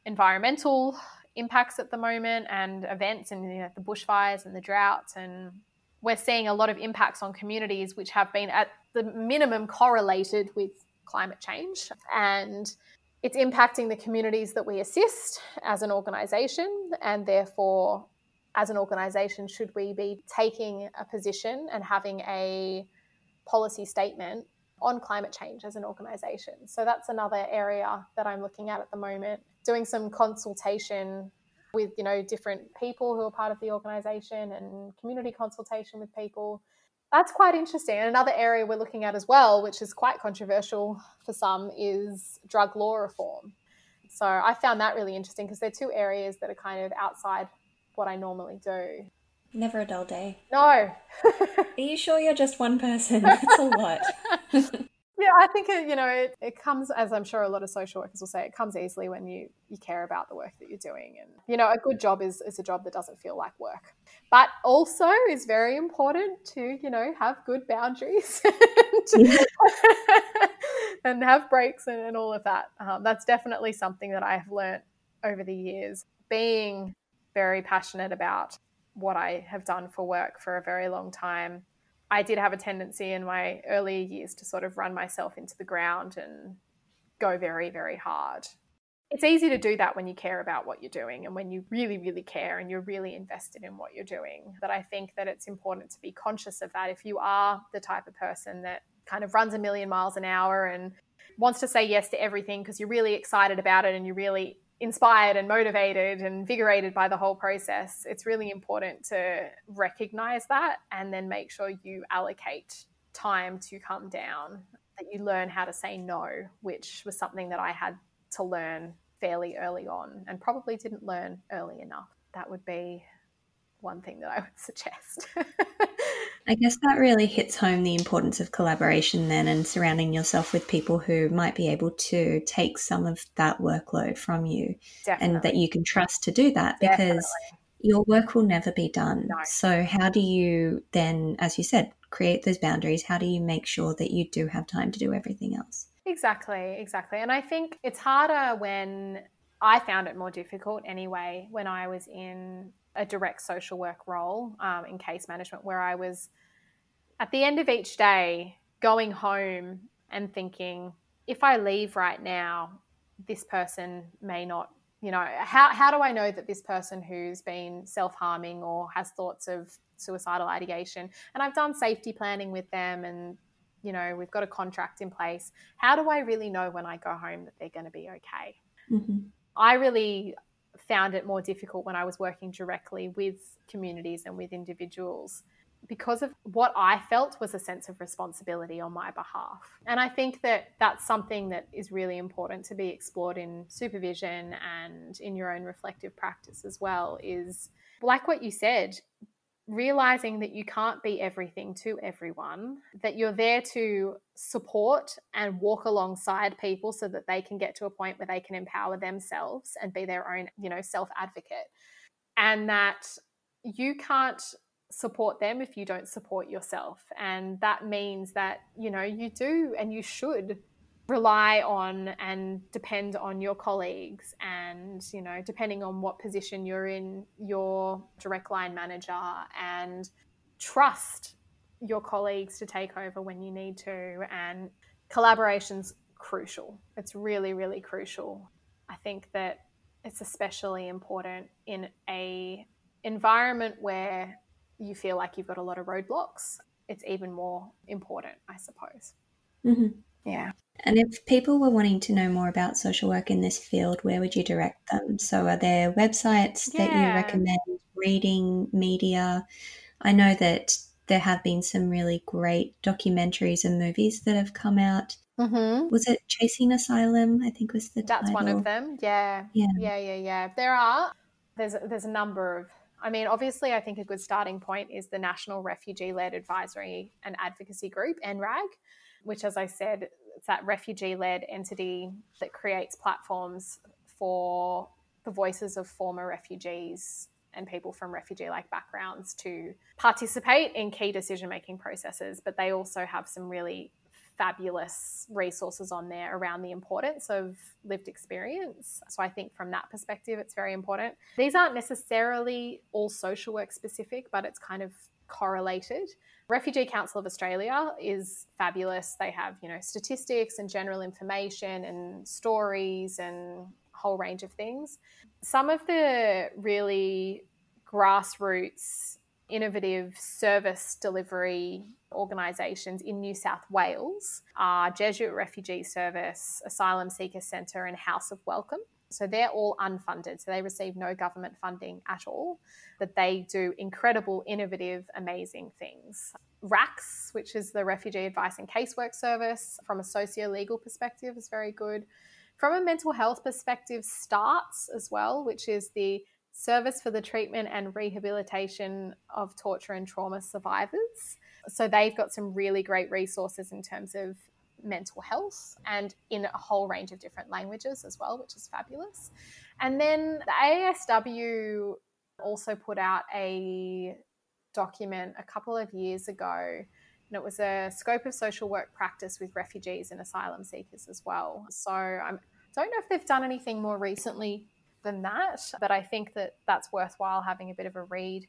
environmental impacts at the moment and events and you know, the bushfires and the droughts. And we're seeing a lot of impacts on communities which have been at the minimum correlated with climate change. And it's impacting the communities that we assist as an organization. And therefore as an organization should we be taking a position and having a policy statement on climate change as an organization. So that's another area that I'm looking at at the moment, doing some consultation with, you know, different people who are part of the organization and community consultation with people. That's quite interesting. And another area we're looking at as well, which is quite controversial for some, is drug law reform. So I found that really interesting because they're two areas that are kind of outside what I normally do. Never a dull day. No. [laughs] Are you sure you're just one person? [laughs] That's a lot. [laughs] yeah, I think it, you know it, it, comes as I'm sure a lot of social workers will say. It comes easily when you you care about the work that you're doing, and you know a good job is is a job that doesn't feel like work. But also is very important to you know have good boundaries [laughs] and, have breaks and, and, all of that. Um, that's definitely something that I have learned over the years. Being very passionate about what I have done for work for a very long time. I did have a tendency in my earlier years to sort of run myself into the ground and go very, very hard. It's easy to do that when you care about what you're doing and when you really, really care and you're really invested in what you're doing. But I think that it's important to be conscious of that. If you are the type of person that kind of runs a million miles an hour and wants to say yes to everything because you're really excited about it and you're really inspired and motivated and invigorated by the whole process, it's really important to recognize that and then make sure you allocate time to come down, that you learn how to say no, which was something that I had to learn fairly early on and probably didn't learn early enough. That would be one thing that I would [laughs] suggest. I guess that really hits home the importance of collaboration then and surrounding yourself with people who might be able to take some of that workload from you Definitely. and that you can trust to do that because Definitely. your work will never be done. No. So, how do you then, as you said, create those boundaries? How do you make sure that you do have time to do everything else? Exactly, exactly. And I think it's harder when I found it more difficult anyway when I was in a direct social work role um, in case management where I was at the end of each day going home and thinking, if I leave right now, this person may not, you know, how, how do I know that this person who's been self harming or has thoughts of suicidal ideation, and I've done safety planning with them and, you know, we've got a contract in place, how do I really know when I go home that they're going to be okay? Mm-hmm. I really found it more difficult when I was working directly with communities and with individuals because of what I felt was a sense of responsibility on my behalf. And I think that that's something that is really important to be explored in supervision and in your own reflective practice as well is like what you said, realizing that you can't be everything to everyone, that you're there to support and walk alongside people so that they can get to a point where they can empower themselves and be their own, you know, self advocate. And that you can't support them if you don't support yourself. And that means that, you know, you do and you should rely on and depend on your colleagues and you know depending on what position you're in your direct line manager and trust your colleagues to take over when you need to. And collaboration's crucial. It's really really crucial. I think that it's especially important in a environment where you feel like you've got a lot of roadblocks. It's even more important i suppose. Mm-hmm. Yeah and if people were wanting to know more about social work in this field, where would you direct them? So, are there websites yeah. that you recommend, reading, media? I know that there have been some really great documentaries and movies that have come out. Mm-hmm. Was it Chasing Asylum? I think was the That's title. one of them. Yeah. Yeah. Yeah. Yeah. Yeah. There are. There's there's a number of. I mean, obviously, I think a good starting point is the National Refugee Led Advisory and Advocacy Group, NRAAG, which, as I said, it's that refugee led entity that creates platforms for the voices of former refugees and people from refugee like backgrounds to participate in key decision making processes. But they also have some really fabulous resources on there around the importance of lived experience. So I think from that perspective, it's very important. These aren't necessarily all social work specific, but it's kind of correlated. Refugee Council of Australia is fabulous. They have, you know, statistics and general information and stories and whole range of things. Some of the really grassroots innovative service delivery organisations in New South Wales are Jesuit Refugee Service, Asylum Seeker Centre, and House of Welcome. So they're all unfunded, so they receive no government funding at all. But they do incredible, innovative, amazing things. RACS, which is the Refugee Advice and Casework Service, from a socio legal perspective, is very good. From a mental health perspective, STARTTS as well, which is the Service for the Treatment and Rehabilitation of Torture and Trauma Survivors. So they've got some really great resources in terms of mental health and in a whole range of different languages as well, which is fabulous. And then the ASW also put out a document a couple of years ago. And it was a scope of social work practice with refugees and asylum seekers as well. So I don't know if they've done anything more recently than that, but I think that that's worthwhile having a bit of a read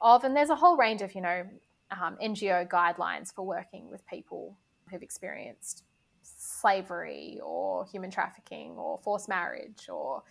of, and there's a whole range of, you know, um, NGO guidelines for working with people who've experienced slavery or human trafficking or forced marriage or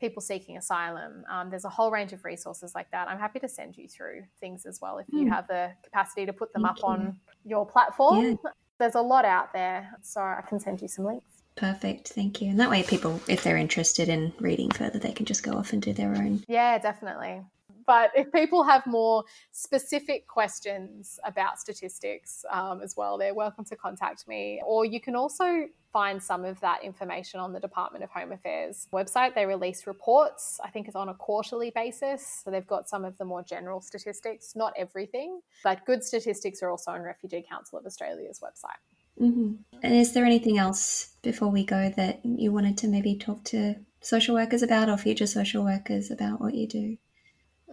people seeking asylum. Um, there's a whole range of resources like that. I'm happy to send you through things as well if you mm. have the capacity to put them Thank up you. on your platform. Yeah. There's a lot out there, so I can send you some links. Perfect, thank you. And that way, people, if they're interested in reading further, they can just go off and do their own. Yeah, definitely. But if people have more specific questions about statistics um, as well, they're welcome to contact me. Or you can also find some of that information on the Department of Home Affairs website. They release reports, I think it's on a quarterly basis. So they've got some of the more general statistics, not everything, but good statistics are also on Refugee Council of Australia's website. Mm-hmm. And is there anything else before we go that you wanted to maybe talk to social workers about or future social workers about what you do?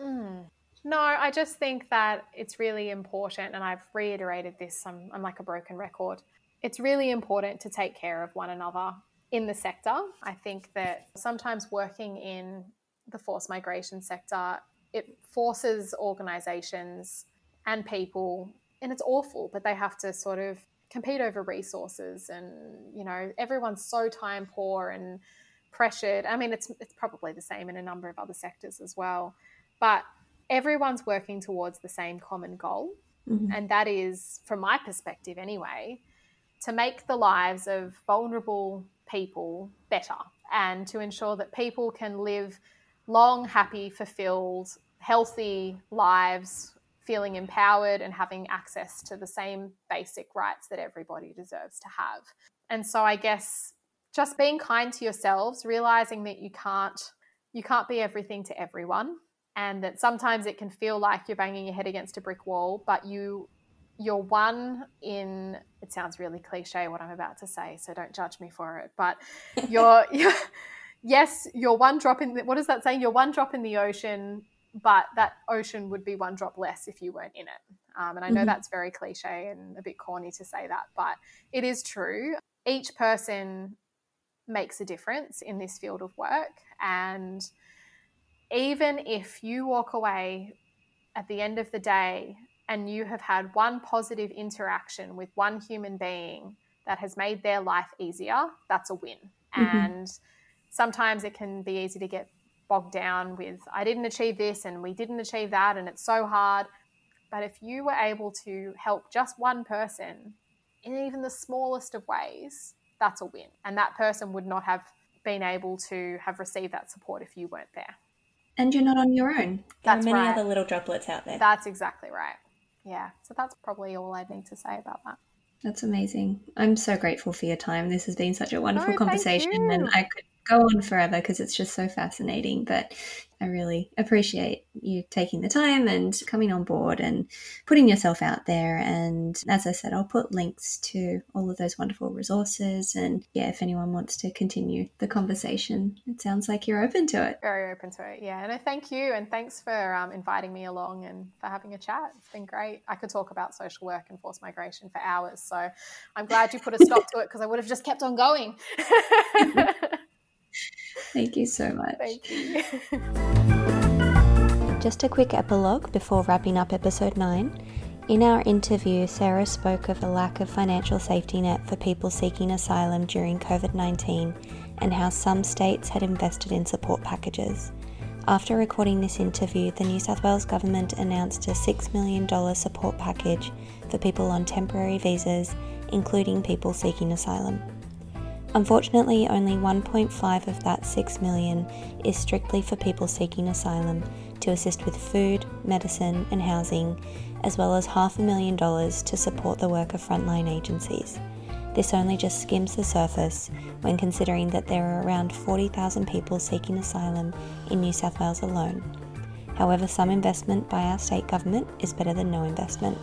Mm. No, I just think that it's really important, and I've reiterated this, I'm, I'm like a broken record. It's really important to take care of one another in the sector. I think that sometimes working in the forced migration sector, it forces organizations and people, and it's awful, but they have to sort of compete over resources and you know everyone's so time poor and pressured i mean it's it's probably the same in a number of other sectors as well but everyone's working towards the same common goal. Mm-hmm. And that is, from my perspective anyway, to make the lives of vulnerable people better and to ensure that people can live long, happy, fulfilled, healthy lives, feeling empowered and having access to the same basic rights that everybody deserves to have. And so I guess just being kind to yourselves, realizing that you can't you can't be everything to everyone and that sometimes it can feel like you're banging your head against a brick wall, but you you're one in it sounds really cliche what I'm about to say, so don't judge me for it, but [laughs] you're, you're yes, you're one drop in the, what is that saying? You're one drop in the ocean, but that ocean would be one drop less if you weren't in it. Um, and I know mm-hmm. that's very cliche and a bit corny to say that, but it is true. Each person makes a difference in this field of work. And even if you walk away at the end of the day and you have had one positive interaction with one human being that has made their life easier, that's a win. Mm-hmm. And sometimes it can be easy to get bogged down with, I didn't achieve this and we didn't achieve that, and it's so hard. But if you were able to help just one person in even the smallest of ways, that's a win. And that person would not have been able to have received that support if you weren't there. And you're not on your own. There are many right. other little droplets out there. That's exactly right. Yeah. So that's probably all I need to say about that. That's amazing. I'm so grateful for your time. This has been such a wonderful conversation, and I could go on forever because it's just so fascinating. But I really appreciate you taking the time and coming on board and putting yourself out there. And as I said, I'll put links to all of those wonderful resources. And yeah, if anyone wants to continue the conversation, it sounds like you're open to it. Very open to it. Yeah. And I thank you. And thanks for um, inviting me along and for having a chat. It's been great. I could talk about social work and forced migration for hours. So I'm glad you put a stop to it because I would have just kept on going. [laughs] Thank you so much. Thank you. [laughs] Just a quick epilogue before wrapping up episode 9. In our interview, Sarah spoke of a lack of financial safety net for people seeking asylum during COVID 19 and how some states had invested in support packages. After recording this interview, the New South Wales government announced a $6 million support package for people on temporary visas, including people seeking asylum. Unfortunately, only 1.5 of that 6 million is strictly for people seeking asylum to assist with food, medicine, and housing, as well as half a million dollars to support the work of frontline agencies. This only just skims the surface when considering that there are around 40,000 people seeking asylum in New South Wales alone. However, some investment by our state government is better than no investment.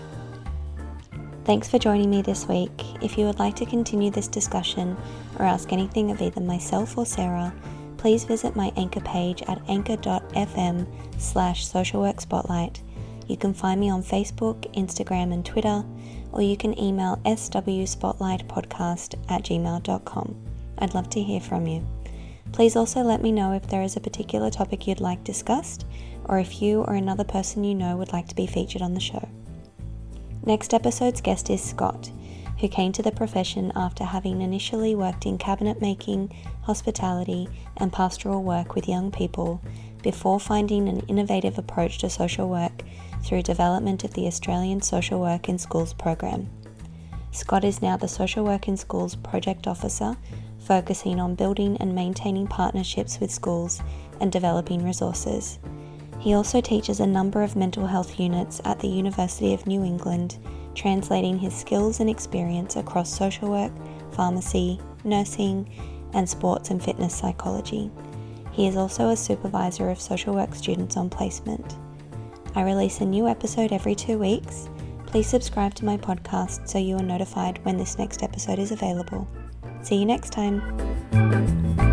Thanks for joining me this week. If you would like to continue this discussion or ask anything of either myself or Sarah, please visit my anchor page at anchor.fm slash socialworkspotlight. You can find me on Facebook, Instagram, and Twitter, or you can email swspotlightpodcast at gmail.com. I'd love to hear from you. Please also let me know if there is a particular topic you'd like discussed or if you or another person you know would like to be featured on the show. Next episode's guest is Scott, who came to the profession after having initially worked in cabinet making, hospitality, and pastoral work with young people before finding an innovative approach to social work through development of the Australian Social Work in Schools program. Scott is now the Social Work in Schools project officer, focusing on building and maintaining partnerships with schools and developing resources. He also teaches a number of mental health units at the University of New England, translating his skills and experience across social work, pharmacy, nursing, and sports and fitness psychology. He is also a supervisor of social work students on placement. I release a new episode every two weeks. Please subscribe to my podcast so you are notified when this next episode is available. See you next time.